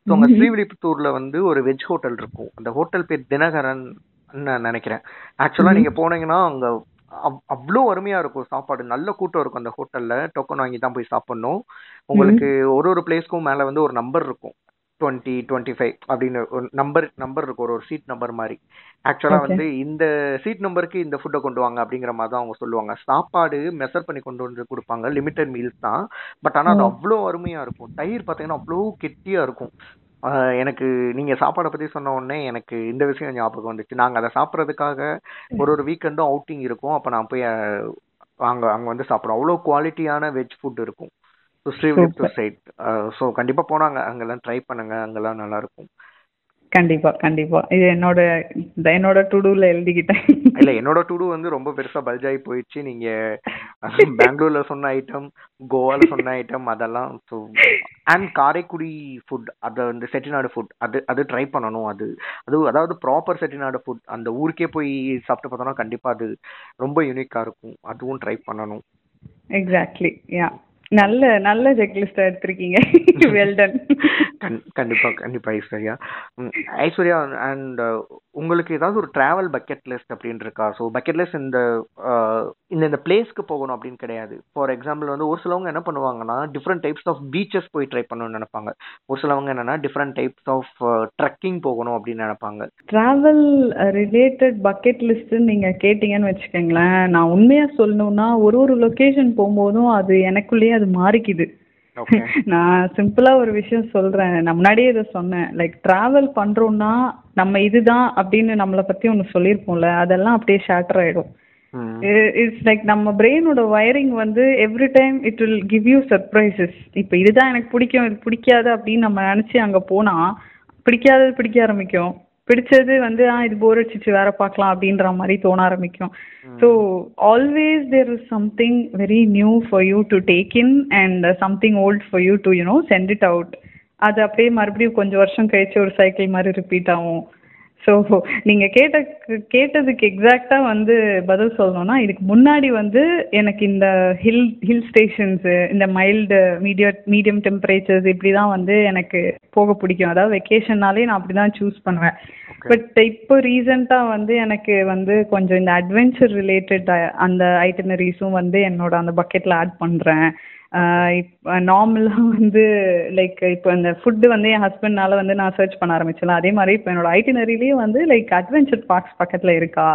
ஸோ அங்க ஸ்ரீவில்லிபுத்தூர்ல வந்து ஒரு வெஜ் ஹோட்டல் இருக்கும். அந்த ஹோட்டல் பேர் தினகரன் நான் நினைக்கிறேன். ஆக்சுவலா நீங்க போனீங்கன்னா அங்க அவ்- அவ்வளோ அருமையா இருக்கும் சாப்பாடு. நல்ல கூட்டம் இருக்கும் அந்த ஹோட்டல்ல. டோக்கன் வாங்கி தான் போய் சாப்பிடணும். உங்களுக்கு ஒரு ஒரு பிளேஸ்க்கும் மேல வந்து ஒரு நம்பர் இருக்கும். டுவெண்ட்டி டுவெண்ட்டி ஃபைவ் அப்படின்னு ஒரு நம்பர் நம்பர் இருக்கும். ஒரு ஒரு சீட் நம்பர் மாதிரி. ஆக்சுவலா Okay. வந்து இந்த சீட் நம்பருக்கு இந்த ஃபுட்டை கொண்டு வாங்க அப்படிங்கிற மாதிரி தான் அவங்க சொல்லுவாங்க. சாப்பாடு மெஷர் பண்ணி கொண்டு வந்து கொடுப்பாங்க. லிமிட்டட் மீல்ஸ் தான். பட் ஆனா அது அவ்வளோ அருமையா இருக்கும். தயிர் பார்த்தீங்கன்னா அவ்வளோ கெட்டியா இருக்கும். எனக்கு நீங்க சாப்பாடை பத்தி சொன்ன உடனே எனக்கு இந்த விஷயம் ஞாபகம் வந்துச்சு. நாங்க அதை சாப்பிட்றதுக்காக ஒரு ஒரு வீக்கெண்டும் அவுட்டிங் இருக்கும். அப்ப நான் போய் அஹ், அங்க அங்க வந்து சாப்பிடுவோம். அவ்வளோ குவாலிட்டியான வெஜ் ஃபுட் இருக்கும். ஸோ ஸ்ரீவில்லிபுத்தூர் சைட் ஸோ கண்டிப்பா போனாங்க. அங்கெல்லாம் ட்ரை பண்ணுங்க. அங்கெல்லாம் நல்லா இருக்கும். கண்டிப்பா கண்டிப்பா. இது என்னோட என்னோட டுடூல எழுதிக்கிட்டேன். இல்ல என்னோட டுடு வந்து ரொம்ப பெருசா பல்ஜ் ஆகி போயிடுச்சு. நீங்க பெங்களூர்ல சொன்ன ஐட்டம் கோவால சொன்ன ஐட்டம் அதெல்லாம் ஸோ அண்ட் காரைக்குடி ஃபுட் அது அந்த செட்டிநாடு ஃபுட் அது அது ட்ரை பண்ணணும் அது அது அதாவது ப்ராப்பர் செட்டிநாடு ஃபுட் அந்த ஊருக்கே போய் சாப்பிட்டு பார்த்தோம்னா கண்டிப்பா அது ரொம்ப யூனிக்கா இருக்கும். அதுவும் ட்ரை பண்ணணும். எக்ஸாக்ட்லி யா நல்ல நல்ல செக்லிஸ்ட் எடுத்திருக்கீங்க. வெல் டன் கண்- கண்டிப்பா கண்டிப்பா ஐஸ்வர்யா. ம், ஐஸ்வர்யா அண்ட் uh, உங்களுக்கு ஏதாவது ஒரு டிராவல் பக்கெட் லிஸ்ட் அப்படின்னு இருக்கா ஸோ பக்கெட் லிஸ்ட் இந்த அஹ், இந்த இந்த பிளேஸ்க்கு போகணும் அப்படின்னு கிடையாது. ஃபார் எக்ஸாம்பிள் வந்து ஒரு சிலவங்க என்ன பண்ணுவாங்கன்னா டிஃப்ரெண்ட் டைப்ஸ் ஆஃப் பீச்சஸ் போய் ட்ரை பண்ணணும்னு நினைப்பாங்க. ஒரு சிலவங்க என்னன்னா டிஃப்ரெண்ட் டைப்ஸ் ஆஃப் ட்ரெக்கிங் போகணும் அப்படின்னு நினைப்பாங்க. டிராவல் ரிலேட்டட் பக்கெட் லிஸ்ட்னு நீங்க கேட்டீங்கன்னு வச்சுக்கோங்களேன். நான் உண்மையா சொல்லணும்னா ஒரு ஒரு லொக்கேஷன் போகும்போதும் அது எனக்குள்ளேயே அது மாறிக்குது. நான் சிம்பிளா ஒரு விஷயம் சொல்றேன். நான் முன்னாடியே இதை சொன்னேன். லைக் டிராவல் பண்றோம்னா நம்ம இதுதான் அப்படின்னு நம்மளை பத்தி ஒன்று சொல்லியிருப்போம்ல அதெல்லாம் அப்படியே ஷேட்டர் ஆயிடும். இட்ஸ் லைக் நம்ம பிரெயினோட வயரிங் வந்து every time it will give you surprises இப்போ இதுதான் எனக்கு பிடிக்கும் இது பிடிக்காது அப்படின்னு நம்ம நினச்சி அங்கே போனால் பிடிக்காதது பிடிக்க ஆரம்பிக்கும். பிடிச்சது வந்து ஆ இது போர் அடிச்சிச்சு வேற பார்க்கலாம் அப்படின்ற மாதிரி தோண ஆரம்பிக்கும். So always there is something very new for you to take in and something old for you to you know send it out அது அப்படியே மறுபடியும் கொஞ்சம் வருஷம் கழிச்சு ஒரு சைக்கிள் மாதிரி ரிப்பீட் ஆகும். ஸோ நீங்கள் கேட்ட கேட்டதுக்கு எக்ஸாக்டாக வந்து பதில் சொல்லணும்னா இதுக்கு முன்னாடி வந்து எனக்கு இந்த ஹில் ஹில் ஸ்டேஷன்ஸு இந்த மைல்டு மீடியம் மீடியம் டெம்பரேச்சர்ஸ் இப்படி தான் வந்து எனக்கு போக பிடிக்கும். அதாவது வெக்கேஷன்னாலே நான் அப்படி தான் சூஸ் பண்ணுவேன் பட் இப்போ ரீசெண்டாக வந்து எனக்கு வந்து கொஞ்சம் இந்த அட்வென்ச்சர் ரிலேட்டட் அந்த ஐட்டனரிஸும் வந்து என்னோட அந்த பக்கெட்டில் ஆட் பண்ணுறேன் இப்போ நார்மலாக வந்து லைக் இப்போ இந்த ஃபுட்டு வந்து என் ஹஸ்பண்ட்னால வந்து நான் சர்ச் பண்ண ஆரம்பிச்சல அதே மாதிரி இப்போ என்னோட ஐட்டினரிலேயே வந்து லைக் அட்வென்ச்சர் பார்க்ஸ் பக்கத்தில் இருக்கா?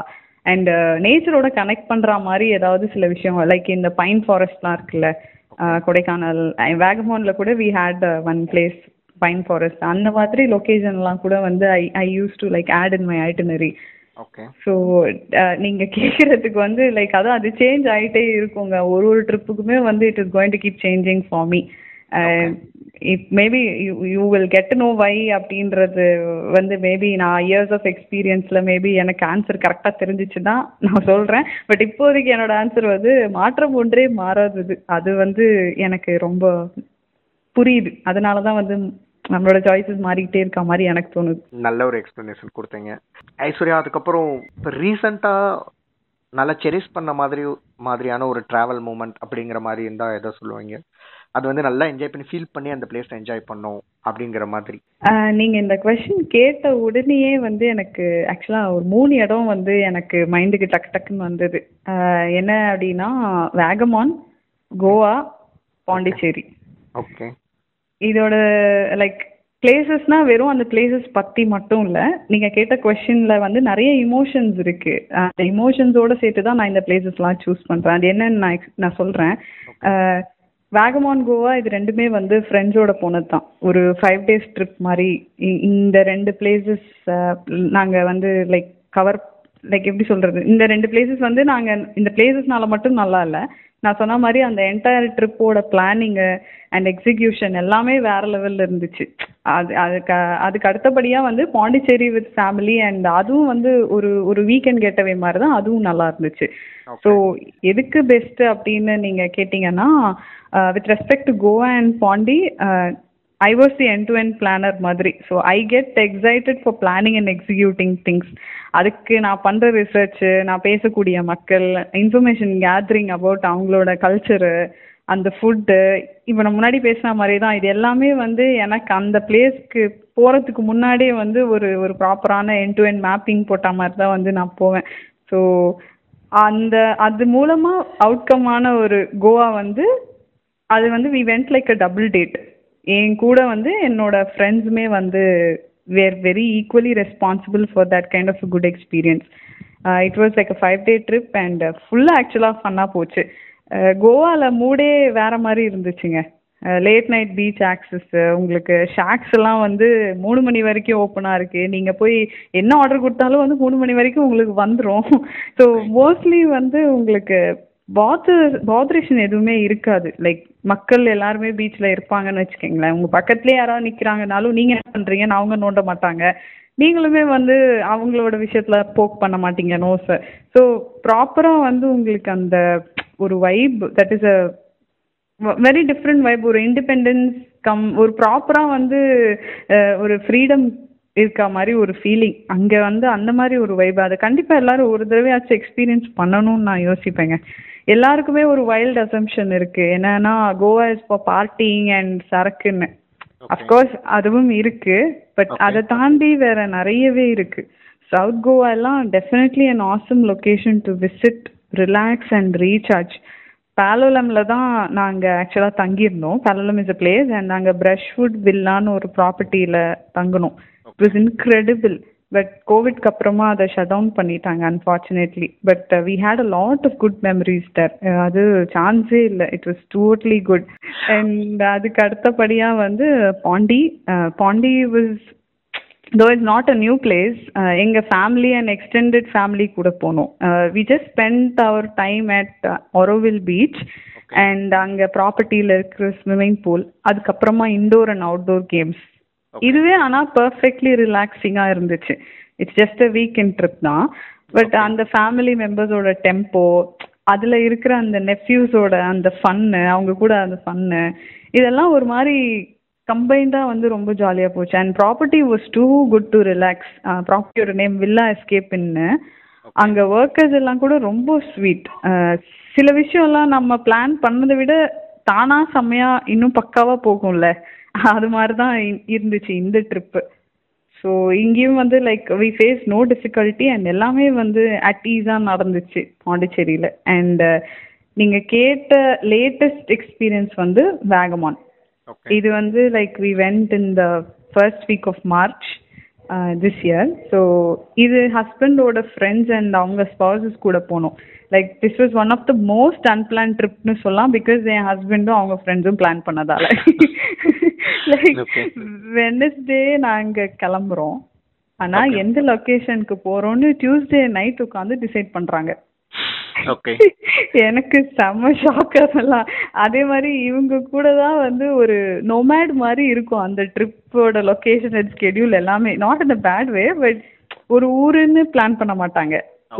அண்ட் நேச்சரோட கனெக்ட் பண்ணுற மாதிரி ஏதாவது சில விஷயம் லைக் இந்த பைன் ஃபாரஸ்ட்லாம் இருக்குல்ல கொடைக்கானல் வேகமோனில் கூட we had one place pine forest அந்த மாதிரி லொக்கேஷன்லாம் கூட வந்து I I used to like add in my itinerary so நீங்கள் கேட்குறதுக்கு வந்து லைக் அதான் அது சேஞ்ச் ஆகிட்டே இருக்குங்க. ஒரு ஒரு ட்ரிப்புக்குமே வந்து it is going to keep changing for me if maybe you you will get know why அப்படின்றது வந்து மேபி நான் இயர்ஸ் ஆஃப் எக்ஸ்பீரியன்ஸில் மேபி எனக்கு ஆன்சர் கரெக்டாக தெரிஞ்சிச்சுன்னா நான் சொல்கிறேன் பட் இப்போதைக்கு என்னோட ஆன்சர் வந்து மாற்றம் ஒன்றே மாறாதது. அது வந்து எனக்கு ரொம்ப புரியுது. அதனால தான் வந்து நம்மளோட சாய்ஸஸ் மாறிக்கிட்டே இருக்க மாதிரி எனக்கு தோணுது. நல்ல ஒரு எக்ஸ்பிளனேஷன் கொடுத்தீங்க. ஐஸ்வர்யா அதுக்கப்புறம் இப்போ ரீசெண்டாக நல்லா செரிஷ் பண்ண மாதிரி மாதிரியான ஒரு ட்ராவல் மூமெண்ட் அப்படிங்கிற மாதிரி இருந்தால் எதை சொல்லுவீங்க. அது வந்து நல்லா என்ஜாய் பண்ணி ஃபீல் பண்ணி அந்த பிளேஸ் என்ஜாய் பண்ணோம் அப்படிங்கிற மாதிரி. நீங்க இந்த கொஸ்டின் கேட்ட உடனேயே வந்து எனக்கு ஆக்சுவலா ஒரு மூணு இடம் வந்து எனக்கு மைண்டுக்கு டக்கு டக்குன்னு வந்தது. என்ன அப்படின்னா வேகமான் கோவா பாண்டிச்சேரி ஓகே இதோட லைக் பிளேசஸ்னா வெறும் அந்த பிளேசஸ் பத்தி மட்டும் இல்ல. நீங்க கேட்ட கொஸ்டின்ல வந்து நிறைய இமோஷன்ஸ் இருக்கு. அந்த இமோஷன்ஸோட சேர்த்து தான் நான் இந்த பிளேசஸ்லாம் சூஸ் பண்றேன். அது என்னன்னு நான் நான் சொல்றேன். ஆஹ் வேகமான் கோவா இது ரெண்டுமே வந்து ஃப்ரெண்ட்ஸோட போனது தான். ஒரு ஃபைவ் டேஸ் ட்ரிப் மாதிரி இந்த ரெண்டு பிளேசஸ் நாங்கள் வந்து லைக் கவர் லைக் எப்படி சொல்றது? இந்த ரெண்டு பிளேசஸ் வந்து நாங்கள் இந்த பிளேசஸ்னால மட்டும் நல்லா இல்லை. நான் சொன்ன மாதிரி அந்த என்டையர் ட்ரிப்போட பிளானிங்கு அண்ட் எக்ஸிக்யூஷன் எல்லாமே வேற லெவல்ல இருந்துச்சு. அது அதுக்கு அதுக்கு அடுத்தபடியாக வந்து பாண்டிச்சேரி வித் ஃபேமிலி அண்ட் அதுவும் வந்து ஒரு ஒரு வீக்கெண்ட் கெட்டவே மாதிரி தான் அதுவும் நல்லா இருந்துச்சு. ஸோ எதுக்கு பெஸ்ட் அப்படின்னு நீங்க கேட்டிங்கன்னா with respect to Goa and Pondy I was the end to end planner மாதிரி. So I get excited for planning and executing things அதுக்கு நான் பண்ணுற ரிசர்ச்சு நான் பேசக்கூடிய மக்கள் இன்ஃபர்மேஷன் கேதரிங் அபவுட் அவங்களோட கல்ச்சரு அந்த ஃபுட்டு இப்போ நான் முன்னாடி பேசின மாதிரி தான். இது எல்லாமே வந்து எனக்கு அந்த பிளேஸ்க்கு போகிறதுக்கு முன்னாடியே வந்து ஒரு ஒரு ப்ராப்பரான என் டு என் மேப்பிங் போட்ட மாதிரி தான் வந்து நான் போவேன். ஸோ அந்த அது மூலமாக அவுட்கமான ஒரு கோவா வந்து அது வந்து we went like a double date என் கூட வந்து என்னோட ஃப்ரெண்ட்ஸுமே வந்து were very equally responsible for that kind of good experience it was like a five day trip and ஃபுல்லாக ஆக்சுவலாக ஃபன்னாக போச்சு. Uh, கோவாவில் மூடே வேற மாதிரி இருந்துச்சுங்க. லேட் நைட் பீச் ஆக்சஸ் உங்களுக்கு ஷாக்ஸ் எல்லாம் வந்து மூணு மணி வரைக்கும் ஓப்பனாக இருக்குது நீங்கள் போய் என்ன ஆர்டர் கொடுத்தாலும் வந்து மூணு மணி வரைக்கும் உங்களுக்கு வந்துடும் ஸோ மோஸ்ட்லி வந்து உங்களுக்கு பாத்து பாத்ரேஷன் எதுவுமே இருக்காது. லைக் மக்கள் எல்லாருமே பீச்சில் இருப்பாங்கன்னு வச்சுக்கோங்களேன். உங்கள் பக்கத்துலேயே யாராவது நிற்கிறாங்கனாலும் நீங்கள் என்ன பண்ணுறீங்கன்னு அவங்க நோண்ட மாட்டாங்க. நீங்களுமே வந்து அவங்களோட விஷயத்துல போக் பண்ண மாட்டீங்க நோஸை ஸோ ப்ராப்பராக வந்து உங்களுக்கு அந்த ஒரு vibe that is a very different vibe ஒரு இண்டிபெண்டன்ஸ் கம் ஒரு ப்ராப்பராக வந்து ஒரு ஃப்ரீடம் இருக்க மாதிரி ஒரு ஃபீலிங் அங்கே வந்து அந்த மாதிரி ஒரு வைப் அதை கண்டிப்பாக எல்லாரும் ஒரு தடவையாச்சும் எக்ஸ்பீரியன்ஸ் பண்ணணும்னு நான் யோசிப்பேங்க. எல்லாருக்குமே ஒரு வைல்ட் அசம்ஷன் இருக்கு. என்னன்னா Goa is for partying and சரக்குன்னு. Of course அதுவும் இருக்கு. பட். அதை தாண்டி வேற நிறையவே இருக்கு. சவுத் கோவா எல்லாம் definitely an awesome location to visit relax and recharge பேலோலம்ல தான் நாங்கள் ஆக்சுவலாக தங்கியிருந்தோம். Palolem is a place and நாங்கள் ப்ரஷ்வுட் வில்லான்னு ஒரு ப்ராப்பர்ட்டியில் தங்கினோம். இட் வாஸ் இன்க்ரெடிபிள் பட் கோவிட்க்கு அப்புறமா அதை ஷட் டவுன் பண்ணிட்டாங்க unfortunately but we had a lot of good memories there அது சான்ஸே இல்லை. It was totally good and அதுக்கு அடுத்தபடியாக வந்து Pondy Pondy was though it's not a new place எங்கள் ஃபேமிலி அண்ட் எக்ஸ்டெண்டட் ஃபேமிலி கூட போனோம். We just spend our time at Auroville beach and அங்கே ப்ராப்பர்ட்டியில் இருக்கிற ஸ்விம்மிங் பூல் அதுக்கப்புறமா இண்டோர் அண்ட் அவுட்டோர் கேம்ஸ் இதுவே ஆனால் பர்ஃபெக்ட்லி ரிலாக்ஸிங்காக இருந்துச்சு. It's just a weekend trip தான். பட் அந்த ஃபேமிலி மெம்பர்ஸோட டெம்போ அதில் இருக்கிற அந்த நெஃப்யூஸோட அந்த ஃபன்னு அவங்க கூட அந்த ஃபன்னு இதெல்லாம் ஒரு மாதிரி கம்பைண்டாக வந்து ரொம்ப ஜாலியாக போச்சு. And property was too good to relax ப்ராப்பர்ட்டியோட name villa எஸ்கேப்னு அங்கே ஒர்க்கர்ஸ் எல்லாம் கூட ரொம்ப ஸ்வீட் சில விஷயம்லாம் நம்ம பிளான் பண்ணதை விட தானா செம்மையா இன்னும் பக்காவா போகும்ல. அது மாதிரி தான் இருந்துச்சு இந்த ட்ரிப்பு ஸோ இங்கேயும் வந்து like we face no difficulty and எல்லாமே வந்து அட் ஈஸாக நடந்துச்சு பாண்டிச்சேரியில். அண்ட் நீங்கள் கேட்ட லேட்டஸ்ட் எக்ஸ்பீரியன்ஸ் வந்து வேகமான் இது வந்து like we went in the first week of March this year so இது ஹஸ்பண்டோட ஃப்ரெண்ட்ஸ் அண்ட் அவங்க ஸ்பௌசஸ் கூட போனோம். Like this was one of the most unplanned ட்ரிப்னு சொல்லலாம் பிகாஸ் என் ஹஸ்பண்டும் அவங்க ஃப்ரெண்ட்ஸும் பிளான் பண்ணதால. லைக். வெனஸ்டே நாங்கள் கிளம்புறோம். ஆனால். எந்த லொக்கேஷனுக்கு போகிறோன்னு டியூஸ்டே நைட் உட்காந்து டிசைட் பண்ணுறாங்க எனக்கு செம்ம ஷாக் அதெல்லாம். அதே மாதிரி இவங்க கூட தான் வந்து ஒரு நொமேட் மாதிரி இருக்கும். அந்த ட்ரிப்போட லொக்கேஷன் அண்ட் ஸ்கெடியூல் எல்லாமே. Not in a bad way but ஒரு ஊருன்னு பிளான் பண்ண மாட்டாங்க.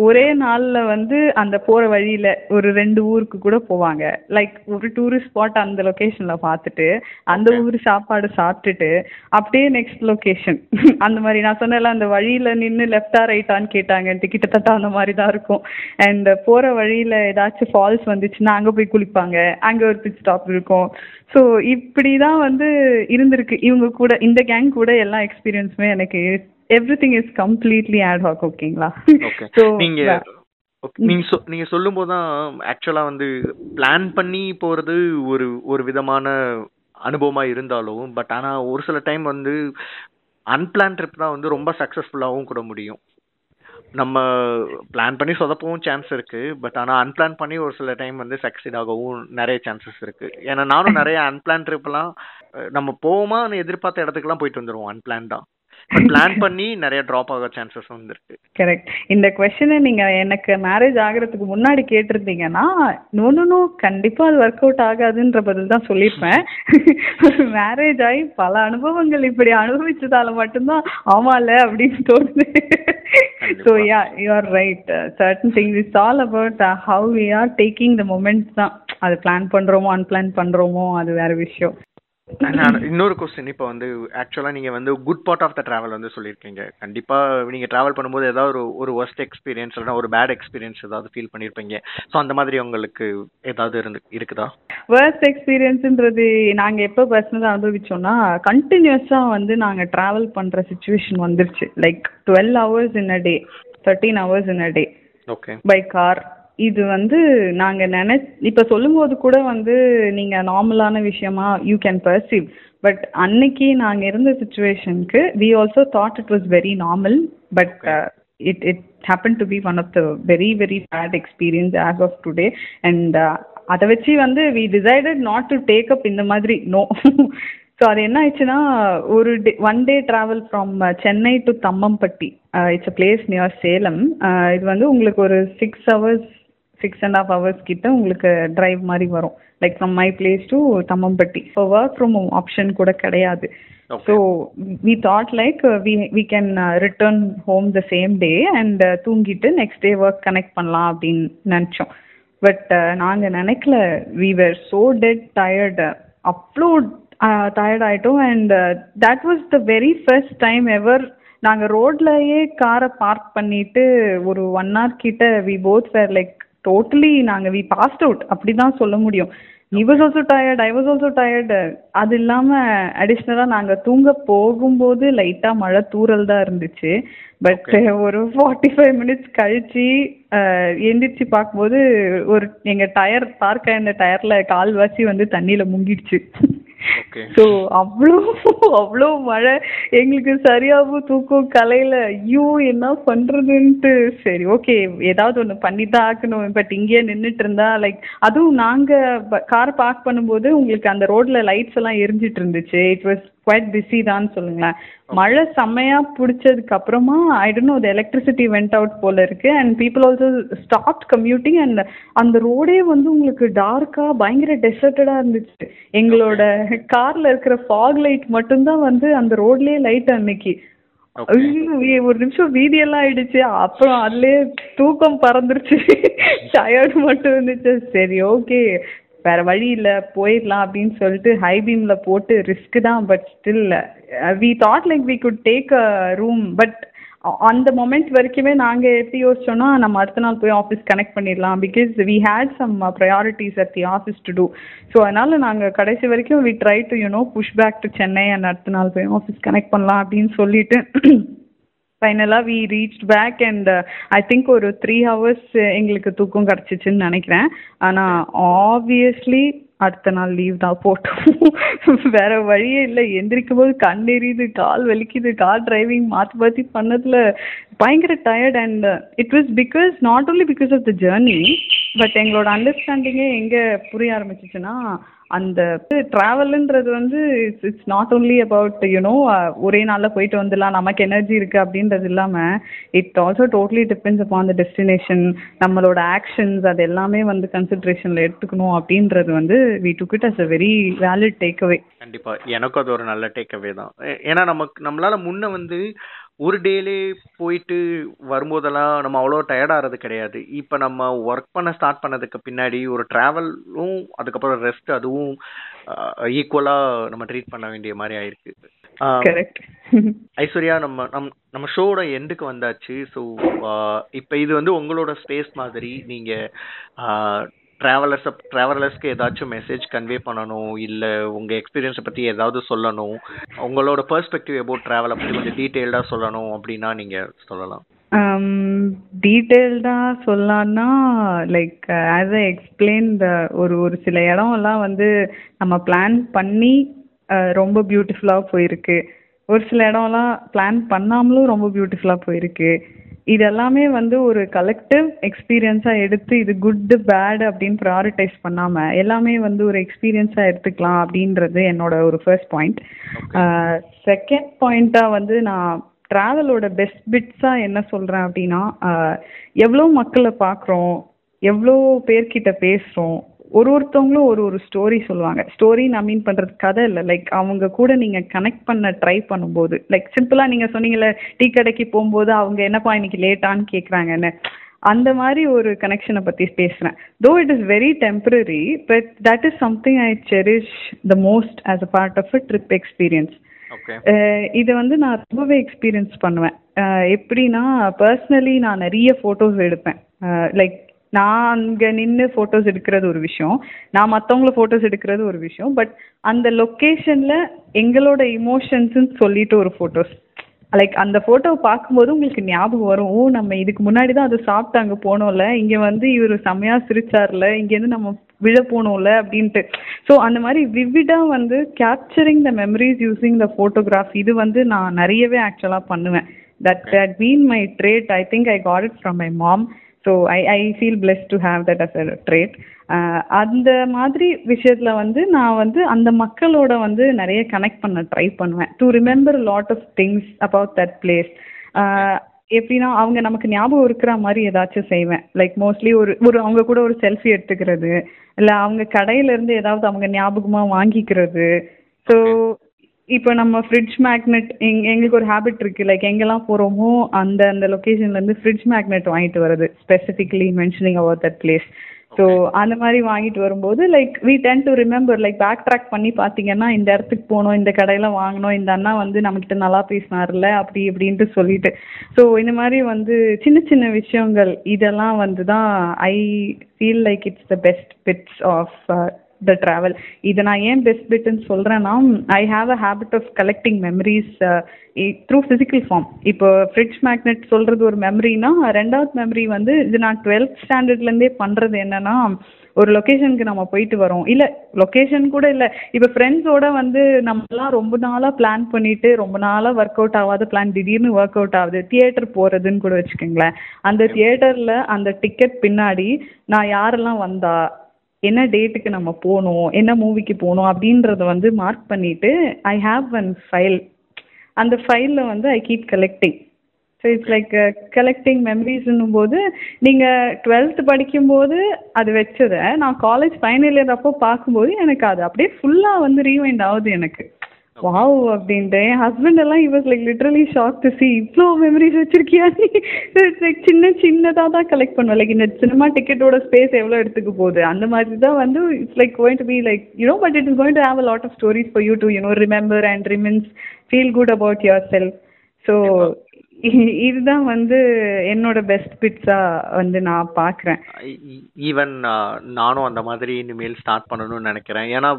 ஒரே நாள்ல வந்து அந்த போற வழியில ஒரு ரெண்டு ஊருக்கு கூட போவாங்க. லைக் ஒரு டூரிஸ்ட் ஸ்பாட் அந்த லொகேஷன்ல பார்த்துட்டு அந்த. ஊர் சாப்பாடு சாப்பிட்டுட்டு அப்படியே நெக்ஸ்ட் லொகேஷன் அந்த மாதிரி நான் சொன்னேன்ல அந்த வழியில நின்று லெஃப்டா ரைட்டான்னு கேட்டாங்கன்ட்டு கிட்டத்தட்ட அந்த மாதிரி தான் இருக்கும். அண்ட் போற வழியில ஏதாச்சும் ஃபால்ஸ் வந்துச்சுன்னா அங்க போய் குளிப்பாங்க. அங்க ஒரு பிட் ஸ்டாப் இருக்கும். ஸோ இப்படி தான் வந்து இருந்திருக்கு. இவங்க கூட இந்த கேங் கூட எல்லா எக்ஸ்பீரியன்ஸுமே எனக்கு everything is completely ad hoc ஓகேங்களா ஓகே ஸோ நீங்க நீங்க சொ- நீங்க சொல்லும் போது தான் ஆக்சுவலா வந்து பிளான் பண்ணி போறது ஒரு ஒரு விதமான அனுபவமா இருந்தாலும் பட் ஆனா ஒரு சில டைம் வந்து அன்பிளான் ட்ரிப் தான் வந்து ரொம்ப சக்சஸ்ஃபுல்லாகவும் கூட முடியும். நம்ம பிளான் பண்ணி சொதப்பவும் சான்ஸ் இருக்கு பட் ஆனா அன்பிளான் பண்ணி ஒரு சில டைம் வந்து சக்சீட் ஆகவும் நிறைய சான்சஸ் இருக்கு. ஏன்னா நானும் நிறைய அன்பிளான் ட்ரிப்லாம் நம்ம போவோமான்னு எதிர்பார்த்த இடத்துக்குலாம் போயிட்டு வந்துருவோம் அன்பிளான்டா பட் பிளான் பண்ணி நிறைய ட்ராப் ஆக சான்சஸ் வந்துருக்கு. கரெக்ட் இந்த கொஸ்டினை நீங்க எனக்கு மேரேஜ் ஆகுறதுக்கு முன்னாடி கேட்டிருந்தீங்கன்னா நோ கண்டிப்பா அது ஒர்க் அவுட் ஆகாதுன்ற பதில் தான் சொல்லியிருப்பேன். மேரேஜ் ஆகி பல அனுபவங்கள் இப்படி அனுபவிச்சதால மட்டும்தான் ஆமால அப்படின்னு தோணுது. So yeah you are right certain things it's all about how we are taking the moments தான். அது பிளான் பண்றோமோ அன்பிளான் பண்றோமோ அது வேற விஷயம். இன்னொரு கொஸ்டின் இப்போ வந்து ஆக்சுவலா நீங்க வந்து good part of the travel வந்து சொல்லியிருக்கீங்க. கண்டிப்பா நீங்க டிராவல் பண்ணும்போது ஏதாவது ஒரு ஒரு ஒர்ஸ்ட் எக்ஸ்பீரியன்ஸ் இல்லைன்னா ஒரு பேட் எக்ஸ்பீரியன்ஸ் ஏதாவது ஃபீல் பண்ணியிருப்பீங்க. ஸோ அந்த மாதிரி உங்களுக்கு ஏதாவது இருந்து இருக்குதா? வேர்ஸ்ட் எக்ஸ்பீரியன்ஸுன்றது நாங்கள் எப்போ பர்சனலாக அனுபவிச்சோம்னா கண்டினியூஸாக வந்து நாங்கள் ட்ராவல் பண்ணுற சுச்சுவேஷன் வந்துருச்சு. Like twelve hours in a day thirteen hours in a day okay by car இது வந்து நாங்கள் நினை இப்போ சொல்லும்போது கூட வந்து நீங்கள் நார்மலான விஷயமா யூ கேன் பர்சீவ் பட் அன்னைக்கு நாங்கள் இருந்த சுச்சுவேஷனுக்கு we also thought it was very normal but it it happened to be one of the very very bad experience as of today. And uh, அதை வச்சு வந்து we decided not to take up இந்த மாதிரி no so அது என்ன ஆயிடுச்சுன்னா ஒரு day one day travel from Chennai to Thammampatti it's a place near Salem இது வந்து உங்களுக்கு ஒரு six hours six and half hours கிட்ட உங்களுக்கு டிரைவ் மாதிரி வரும். Like from my place to Thammampatti. இப்போ ஒர்க் ஃப்ரம் ஹோம் ஆப்ஷன் கூட கிடையாது. Like uh, we we can uh, return home the same day and uh, தூங்கிட்டு next day work connect பண்ணலாம் அப்படின்னு நினச்சோம். பட் நாங்க நினைக்கல. We were so dead tired. அவ்வளோ டயர்ட் ஆயிட்டோம் and that was the very first time ever நாங்க ரோட்லயே காரை பார்க் பண்ணிட்டு ஒரு ஒன் ஹவர் கிட்ட we both were like totally நாங்க வி பாஸ்ட் அவுட் அப்படிதான் சொல்ல முடியும். நீ was also tired I was also tired அது இல்லாம அடிஷ்னலா நாங்க தூங்க போகும்போது லைட்டா மழை தூறல் தான் இருந்துச்சு. பட் ஒரு ஃபார்ட்டி ஃபைவ் மினிட்ஸ் கழிச்சு எந்திரிச்சு பார்க்கும்போது ஒரு எங்க டயர் பார்க் ஆயிருந்த டயர்ல கால்வாசி வந்து தண்ணியில முங்கிடுச்சு. ஸோ அவ்வளோ அவ்வளோ மழை எங்களுக்கு சரியாகவும் தூக்கம் கலையில ஐயோ என்ன பண்ணுறதுன்ட்டு சரி ஓகே ஏதாவது ஒன்று பண்ணி தான் ஆக்கணும் பட் இங்கேயே நின்றுட்டு இருந்தா லைக் அதுவும் நாங்கள் கார் பார்க் பண்ணும்போது உங்களுக்கு அந்த ரோட்ல லைட்ஸ் எல்லாம் எரிஞ்சிட்டு இருந்துச்சு. இட் வாஸ் குவைட் பிஸி தான் சொல்லுங்களேன். மழை செம்மையா பிடிச்சதுக்கு அப்புறமா I don't know electricity went out போல இருக்கு. And people also stop commuting and அந்த ரோடே வந்து உங்களுக்கு டார்க்கா பயங்கர டெசர்ட்டடா இருந்துச்சு. எங்களோட கார்ல இருக்கிற ஃபாக் லைட் மட்டும்தான் வந்து அந்த ரோட்லயே லைட் அன்னைக்கு. ஒரு நிமிஷம் வீதியெல்லாம் ஆயிடுச்சு. அப்புறம் அதுலயே தூக்கம் பறந்துருச்சு. டயர்டு மட்டும் இருந்துச்சு. சரி ஓகே வேற வழி இல்ல போயிடலாம் அப்படின்னு சொல்லிட்டு ஹை பீம்ல போட்டு ரிஸ்க் தான் but still we thought like we could take a room but அந்த மொமெண்ட் வரைக்குமே நாங்க எப்படி யோசிச்சோம்னா நம்ம அடுத்த நாள் போய் ஆஃபீஸ் கனெக்ட் பண்ணிடலாம் because we had some priorities at the office to do so அதனால நாங்க கடைசி வரைக்கும் we try to you know push back to Chennai and அடுத்த நாள் போய் ஆஃபீஸ் கனெக்ட் பண்ணலாம் அப்படின்னு சொல்லிட்டு ஃபைனலாக we reach back and I think ஒரு த்ரீ ஹவர்ஸ் எங்களுக்கு தூக்கம் கிடச்சிச்சின்னு நினைக்கிறேன். ஆனால் ஆப்வியஸ்லி அடுத்த நாள் லீவ் தான் போட்டோம். வேற வழியே இல்லை. எந்திரிக்கும் போது கண் எரியுது கால் வலிக்குது கார் டிரைவிங் மாற்றி மாற்றி பண்ணதில் பயங்கர tired and it was because not only because of the journey but எங்களோட அண்டர்ஸ்டாண்டிங்கே எங்கே புரிய ஆரம்பிச்சிச்சுன்னா அந்த ட்ராவலுன்றது வந்து it's it's not only about you know ஒரே நாளில் போயிட்டு வந்துடலாம் நமக்கு எனர்ஜி இருக்குது அப்படின்றது இல்லாமல் it also totally depends upon the destination நம்மளோட ஆக்ஷன்ஸ் அது எல்லாமே வந்து கன்சிட்ரேஷனில் எடுத்துக்கணும் அப்படின்றது வந்து we took it as a very valid take away எனக்கும் அது ஒரு நல்ல டேக் அவே தான் ஏன்னா நமக்கு நம்மளால முன்ன வந்து ஒரு டேலே போயிட்டு வரும்போதெல்லாம் நம்ம அவ்வளோ டயர்ட் ஆகிறது கிடையாது. இப்போ நம்ம ஒர்க் பண்ண ஸ்டார்ட் பண்ணதுக்கு பின்னாடி ஒரு ட்ராவலும் அதுக்கப்புறம் ரெஸ்ட் அதுவும் ஈக்குவலாக நம்ம ட்ரீட் பண்ண வேண்டிய மாதிரி ஆயிருக்கு. ஐஸ்வர்யா நம்ம நம் நம்ம ஷோட எண்டுக்கு வந்தாச்சு. ஸோ இப்போ இது வந்து உங்களோட ஸ்பேஸ் மாதிரி நீங்கள் ட்ராவலர்ஸை ட்ராவலர்ஸ்க்கு ஏதாச்சும் மெசேஜ் கன்வே பண்ணணும் இல்லை உங்கள் எக்ஸ்பீரியன்ஸை பற்றி ஏதாவது சொல்லணும் உங்களோட பர்ஸ்பெக்டிவ் அபவுட் ட்ராவலை பற்றி கொஞ்சம் டீட்டெயில்டாக சொல்லணும் அப்படின்னா நீங்கள் சொல்லலாம். டீட்டெயில்டாக சொல்லலான்னா லைக் ஆஸ் ஐ எக்ஸ்பிளைன் ஒரு ஒரு சில இடம்லாம் வந்து நம்ம பிளான் பண்ணி uh, ரொம்ப பியூட்டிஃபுல்லாக போயிருக்கு. ஒரு சில இடம்லாம் பிளான் பண்ணாமலும் ரொம்ப பியூட்டிஃபுல்லாக போயிருக்கு. இது எல்லாமே வந்து ஒரு கலெக்டிவ் எக்ஸ்பீரியன்ஸாக எடுத்து இது குட் பேட் அப்படின்னு ப்ராரிட்டைஸ் பண்ணாமல் எல்லாமே வந்து ஒரு எக்ஸ்பீரியன்ஸாக எடுத்துக்கலாம் அப்படின்றது என்னோட ஒரு ஃபர்ஸ்ட் பாயிண்ட் செகண்ட் பாயிண்ட்டாக வந்து நான் ட்ராவலோட பெஸ்ட் பிட்ஸாக என்ன சொல்கிறேன் அப்படின்னா எவ்வளோ மக்களை பார்க்குறோம் எவ்வளோ பேர்கிட்ட பேசுகிறோம் ஒரு ஒருத்தவங்களும் ஒரு ஒரு ஸ்டோரி சொல்லுவாங்க. ஸ்டோரி நான் மீன் பண்ணுறது கதை இல்லை. லைக் அவங்க கூட நீங்கள் கனெக்ட் பண்ண ட்ரை பண்ணும்போது லைக் சிம்பிளாக நீங்கள் சொன்னீங்கல்ல டீ கடைக்கு போகும்போது அவங்க என்னப்பா இன்னைக்கு லேட்டான்னு கேட்குறாங்கன்னு அந்த மாதிரி ஒரு கனெக்ஷனை பற்றி பேசுகிறேன் though it is very temporary but that is something I cherish the most as a part of a trip experience இது வந்து நான் ரொம்பவே எக்ஸ்பீரியன்ஸ் பண்ணுவேன். அஹ் எப்படின்னா பர்சனலி நான் நிறைய ஃபோட்டோஸ் எடுப்பேன். லைக் நான் அங்கே நின்று ஃபோட்டோஸ் எடுக்கிறது ஒரு விஷயம். நான் மற்றவங்கள ஃபோட்டோஸ் எடுக்கிறது ஒரு விஷயம். பட் அந்த லொக்கேஷனில் எங்களோட இமோஷன்ஸுன்னு சொல்லிட்டு ஒரு ஃபோட்டோஸ் லைக் அந்த ஃபோட்டோவை பார்க்கும்போது உங்களுக்கு ஞாபகம் வரும். ஓ நம்ம இதுக்கு முன்னாடி தான் அதை சாப்பிட்டு அங்கே போனோம்ல. இங்கே வந்து இவர் செம்மையாக சிரிச்சார்ல. இங்கேருந்து நம்ம விழ போனோம்ல அப்படின்ட்டு. ஸோ அந்த மாதிரி விவிடாக வந்து capturing the memories using the photograph இது வந்து நான் நிறையவே ஆக்சுவலாக பண்ணுவேன். That that been my trait I think I got it from my mom so I I feel blessed to have that as a trait அந்த மாதிரி விஷயத்தில் வந்து நான் வந்து அந்த மக்களோட வந்து நிறைய கனெக்ட் பண்ண ட்ரை பண்ணுவேன். To remember lot of things about that place எப்படின்னா அவங்க நமக்கு ஞாபகம் இருக்கிற மாதிரி ஏதாச்சும் செய்வேன். லைக் மோஸ்ட்லி ஒரு ஒரு அவங்க கூட ஒரு செல்ஃபி எடுத்துக்கிறது. இல்லை அவங்க கடையிலேருந்து ஏதாவது அவங்க ஞாபகமாக வாங்கிக்கிறது. ஸோ இப்போ நம்ம ஃப்ரிட்ஜ் மேக்னெட் எங் எங்களுக்கு ஒரு ஹேபிட் இருக்குது லைக் எங்கெல்லாம் போகிறோமோ அந்த அந்த லொக்கேஷன்லேருந்து ஃப்ரிட்ஜ் மேக்னெட் வாங்கிட்டு வருது specifically mentioning about that place so அந்த மாதிரி வாங்கிட்டு வரும்போது like we tend to remember like back track பண்ணி பார்த்தீங்கன்னா இந்த இடத்துக்கு போனோம் இந்த கடையில் வாங்கினோம் இந்த அண்ணா வந்து நம்மகிட்ட நல்லா பேசினார்ல அப்படி இப்படின்ட்டு சொல்லிட்டு. ஸோ இந்த மாதிரி வந்து சின்ன சின்ன விஷயங்கள் இதெல்லாம் வந்து தான் I feel like it's the best bits of the travel இதை நான் ஏன் பெஸ்ட் பெட்டுன்னு சொல்கிறேன்னா I have a habit of collecting memories through physical form இப்போ ஃப்ரிட்ஜ் மேக்னெட் சொல்கிறது ஒரு மெமரினா ரெண்டாவது மெமரி வந்து இது நான் டுவெல்த் ஸ்டாண்டர்ட்லேருந்தே பண்ணுறது என்னென்னா ஒரு லொக்கேஷனுக்கு நம்ம போயிட்டு வரோம். இல்லை லொக்கேஷன் கூட இல்லை. இப்போ ஃப்ரெண்ட்ஸோட வந்து நம்மலாம் ரொம்ப நாளாக பிளான் பண்ணிட்டு ரொம்ப நாளாக ஒர்க் அவுட் ஆகாத பிளான் திடீர்னு ஒர்க் அவுட் ஆகுது தியேட்டர் போகிறதுன்னு கூட வச்சுக்கோங்களேன். அந்த தியேட்டரில் அந்த டிக்கெட் பின்னாடி நான் யாரெல்லாம் வந்தா என்ன டேட்டுக்கு நம்ம போகணும் என்ன மூவிக்கு போகணும் அப்படின்றத வந்து மார்க் பண்ணிவிட்டு ஐ ஹாவ் ஒன் ஃபைல் அந்த ஃபைலில் வந்து I keep collecting so it's like collecting மெமரிஸ்ன்னும் போது நீங்கள் டுவெல்த் படிக்கும்போது அது வச்சதை நான் காலேஜ் ஃபைனல் இயர் அப்போ பார்க்கும்போது எனக்கு அது அப்படியே ஃபுல்லாக வந்து ரீவைண்ட் ஆகுது எனக்கு. வாவ் அப்படின்ட்டு. என் ஹஸ்பண்ட் எல்லாம் he was like literally shock to see இவ்வளோ மெமரிஸ் வச்சிருக்கியா நீ? லைக் சின்ன சின்னதாக தான் கலெக்ட் பண்ணுவேன். லைக் இந்த சினிமா டிக்கெட்டோட ஸ்பேஸ் எவ்வளோ எடுத்துக்க போகுது? அந்த மாதிரி தான் வந்து it's like going to be like you know but it is going to have a lot of stories for you to you know remember and reminisce feel good about yourself so இதுதான் வந்து என்னோட best pizza வந்து நான் பார்க்குறேன் even நானும் அந்த மாதிரி இனிமேல் ஸ்டார்ட் பண்ணணும்னு நினைக்கிறேன். ஏன்னா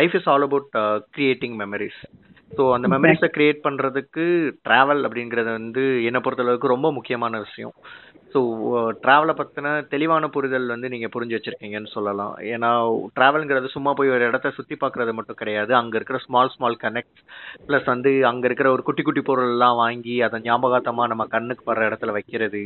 life is all about creating memories so அந்த மெமரிஸை கிரியேட் பண்ணுறதுக்கு ட்ராவல் அப்படிங்கிறது வந்து என்னை பொறுத்தளவுக்கு ரொம்ப முக்கியமான விஷயம். ஸோ ட்ராவலை பற்றின தெளிவான புரிதல் வந்து நீங்கள் புரிஞ்சு வச்சுருக்கீங்கன்னு சொல்லலாம். ஏன்னா ட்ராவலுங்கிறது சும்மா போய் ஒரு இடத்த சுற்றி பார்க்குறது மட்டும் கிடையாது. அங்கே இருக்கிற ஸ்மால் ஸ்மால் கனெக்ட்ஸ் ப்ளஸ் வந்து அங்கே இருக்கிற ஒரு குட்டி குட்டி பொருள்லாம் வாங்கி அதை ஞாபகார்த்தமாக நம்ம கண்ணுக்கு படுற இடத்துல வைக்கிறது.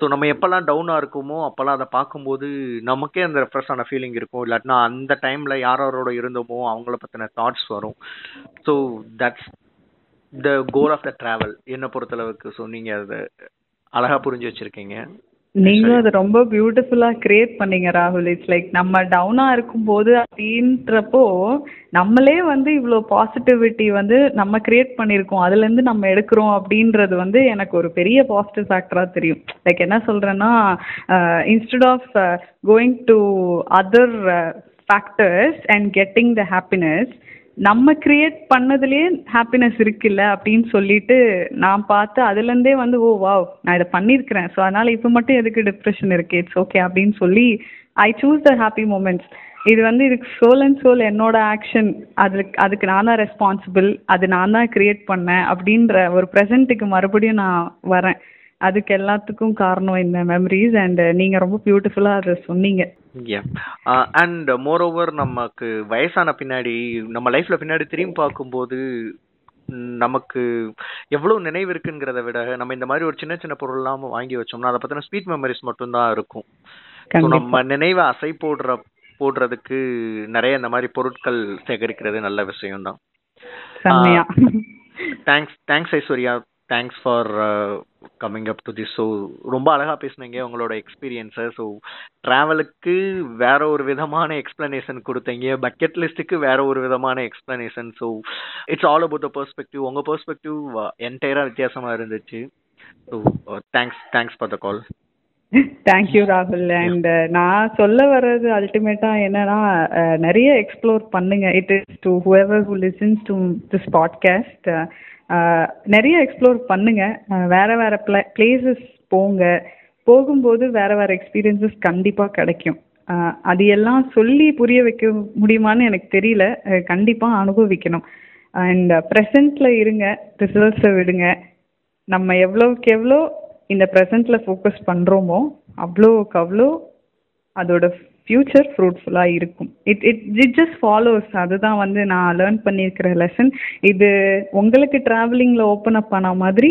ஸோ நம்ம எப்போல்லாம் டவுனாக இருக்குமோ அப்போல்லாம் அதை பார்க்கும்போது நமக்கே அந்த ரெஃப்ரெஷ்ஷான ஃபீலிங் இருக்கும். இல்லாட்டினா அந்த டைமில் யாரோட இருந்தோமோ அவங்கள பற்றின தாட்ஸ் வரும். So that's the goal of the travel என்னை பொறுத்தளவுக்கு. ஸோ நீங்கள் அதை அழகா புரிஞ்சு வச்சிருக்கீங்க. நீங்களும் அதை ரொம்ப பியூட்டிஃபுல்லா கிரியேட் பண்ணீங்க ராகுல். இட்ஸ் லைக் நம்ம டவுனா இருக்கும்போது அப்படின்றப்போ நம்மளே வந்து இவ்வளோ பாசிட்டிவிட்டி வந்து நம்ம கிரியேட் பண்ணியிருக்கோம். அதுலேருந்து நம்ம எடுக்கிறோம் அப்படின்றது வந்து எனக்கு ஒரு பெரிய பாசிட்டிவ் ஃபேக்டராக தெரியும். லைக் என்ன சொல்கிறேன்னா instead of going to other factors and getting the happiness நம்ம கிரியேட் பண்ணதுலேயே ஹாப்பினஸ் இருக்குல்ல அப்படின்னு சொல்லிட்டு நான் பார்த்து அதுலேருந்தே வந்து ஓ வாவ் நான் இதை பண்ணியிருக்கிறேன். ஸோ அதனால் இப்போ மட்டும் எதுக்கு டிப்ரெஷன் இருக்கு? இட்ஸ் ஓகே அப்படின்னு சொல்லி I choose the happy moments இது வந்து இதுக்கு சோல் அண்ட் சோல் என்னோட ஆக்ஷன் அதுக்கு அதுக்கு நான் தான் ரெஸ்பான்சிபிள் அது நான் தான் கிரியேட் பண்ணேன் அப்படின்ற ஒரு ப்ரெசண்ட்டுக்கு மறுபடியும் நான் வரேன். அதுக்கு எல்லாத்துக்கும் காரணம் இந்த மெமரிஸ் அண்ட் நீங்கள் ரொம்ப பியூட்டிஃபுல்லாக அதை சொன்னீங்க. அண்ட் மோர் ஓவர் நமக்கு வயசான பின்னாடி நம்ம லைஃப்ல பின்னாடி திரும்பி பார்க்கும்போது நமக்கு எவ்வளவு நினைவு இருக்குங்கிறத விட நம்ம இந்த மாதிரி ஒரு சின்ன சின்ன பொருள்லாம் வாங்கி வச்சோம்னா அதை பத்தின ஸ்வீட் மெமரிஸ் மட்டும்தான் இருக்கும். நம்ம நினைவை அசை போடுற போடுறதுக்கு நிறைய இந்த மாதிரி பொருட்கள் சேகரிக்கிறது நல்ல விஷயம் தான் thanks thanks Aishwarya. Thanks for coming up to this so ரொம்ப அழகாக பேசுனீங்க உங்களோட எக்ஸ்பீரியன்ஸை ஸோ ட்ராவலுக்கு வேற ஒரு விதமான எக்ஸ்பிளனேஷன் கொடுத்தீங்க. பக்கெட் லிஸ்ட்டுக்கு வேற ஒரு விதமான explanation so it's all about the perspective உங்கள் பெர்ஸ்பெக்டிவ் என்டையராக வித்தியாசமாக இருந்துச்சு. So thanks thanks for the call thank you ராகுல் அண்ட் நான் சொல்ல வர்றது அல்டிமேட்டாக என்னன்னா நிறைய எக்ஸ்ப்ளோர் பண்ணுங்க. It is to whoever who listens to this podcast நிறைய எக்ஸ்ப்ளோர் பண்ணுங்க. வேற வேற பிளே பிளேசஸ் போங்க. போகும்போது வேற வேற எக்ஸ்பீரியன்சஸ் கண்டிப்பாக கிடைக்கும். அது எல்லாம் சொல்லி புரிய வைக்க முடியுமான்னு எனக்கு தெரியல. கண்டிப்பாக அனுபவிக்கணும். அண்ட் ப்ரெசண்ட்டில் இருங்க. ரிசல்ட்ஸை விடுங்க. நம்ம எவ்வளோக்கு எவ்வளோ இந்த ப்ரெசண்ட்டில் ஃபோக்கஸ் பண்ணுறோமோ அவ்வளோக்கு அவ்வளோ அதோட ஃப்யூச்சர் ஃப்ரூட்ஃபுல்லாக இருக்கும். It it it just follows அதுதான் வந்து நான் லேர்ன் பண்ணியிருக்கிற லெசன் இது உங்களுக்கு ட்ராவலிங்கில் ஓப்பன் அப் ஆன மாதிரி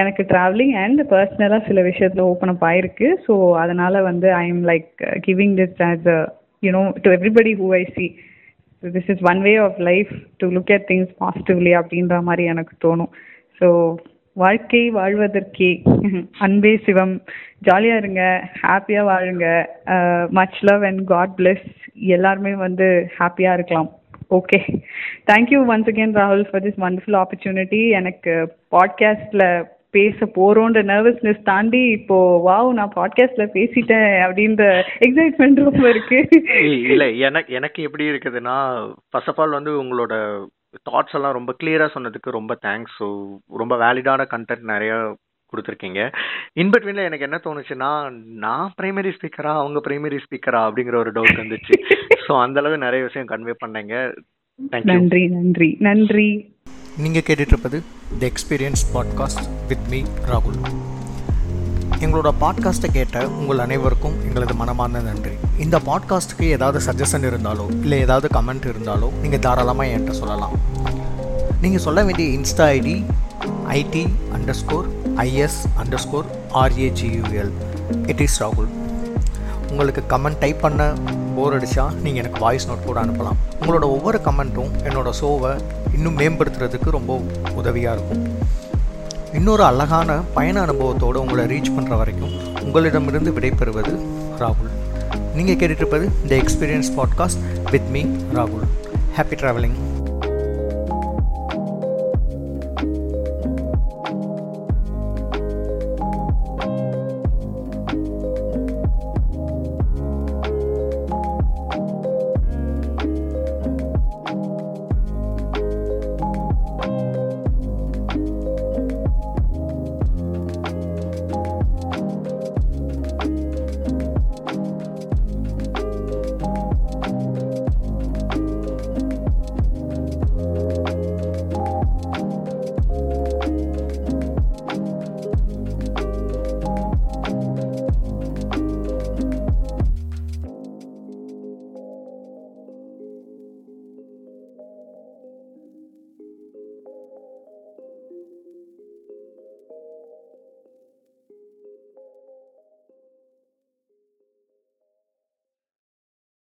எனக்கு ட்ராவலிங் அண்ட் பர்சனலாக சில விஷயத்தில் ஓப்பன் அப் ஆயிருக்கு. ஸோ அதனால் வந்து I am like giving this as a you know to everybody who I see this is one way of life to look at things positively அப்படின்ற மாதிரி எனக்கு தோணும். ஸோ வாழ்க்கை வாழ்வதற்கே. அன்பே சிவம். ஜாலியாக இருங்க. ஹாப்பியாக வாழுங்க. Much love and god bless எல்லாருமே வந்து ஹாப்பியாக இருக்கலாம். Okay thank you once again ராகுல் ஃபார் திஸ் வண்டர்ஃபுல் ஆப்பர்ச்சுனிட்டி எனக்கு பாட்காஸ்ட்ல பேச போறோன்ற நர்வஸ்னஸ் தாண்டி இப்போ வாவ் நான் பாட்காஸ்ட்ல பேசிட்டேன் அப்படின்ற எக்ஸைட்மெண்ட் ரொம்ப இருக்கு. இல்லை இல்ல எனக்கு எனக்கு எப்படி இருக்குதுன்னா ஃபர்ஸ்ட் ஆஃப் ஆல் வந்து உங்களோட தாட்ஸ் எல்லாம் ரொம்ப கிளியரா சொன்னதுக்கு ரொம்ப தேங்க்ஸ் ஸோ ரொம்ப வேலிடான கண்டென்ட் நிறைய கொடுத்துருக்கீங்க. இன்பிட்வீன்ல எனக்கு என்ன தோணுச்சுன்னா நான் பிரைமரி ஸ்பீக்கரா அவங்க பிரைமரி ஸ்பீக்கரா அப்படிங்கிற ஒரு டவுட் வந்துச்சு. ஸோ அந்த அளவு நிறைய விஷயம் கன்வே பண்ணீங்க. நன்றி நன்றி நன்றி. நீங்கள் கேட்டுட்ருப்பது the experience podcast with me ராகுல் எங்களோட பாட்காஸ்ட்டை கேட்ட உங்கள் அனைவருக்கும் எங்களது மனமார்ந்த நன்றி. இந்த பாட்காஸ்ட்டுக்கு ஏதாவது சஜஷன் இருந்தாலோ இல்லை ஏதாவது கமெண்ட் இருந்தாலோ நீங்கள் தாராளமாக என்கிட்ட சொல்லலாம். நீங்கள் சொல்ல வேண்டிய insta ID ID under score is under score R A G U L it is ராகுல் உங்களுக்கு கமெண்ட் டைப் பண்ண போர் அடித்தா நீங்கள் எனக்கு வாய்ஸ் நோட் கூட அனுப்பலாம். உங்களோட ஒவ்வொரு கமெண்ட்டும் என்னோடய ஷோவை இன்னும் மேம்படுத்துறதுக்கு ரொம்ப உதவியாக இருக்கும். இன்னொரு அழகான பயண அனுபவத்தோடு உங்களை ரீச் பண்ணுற வரைக்கும் உங்களிடமிருந்து விடைபெறுவது ராகுல் நீங்கள் கேட்டுட்ருப்பது the experience podcast with me ராகுல் ஹாப்பி ட்ராவலிங்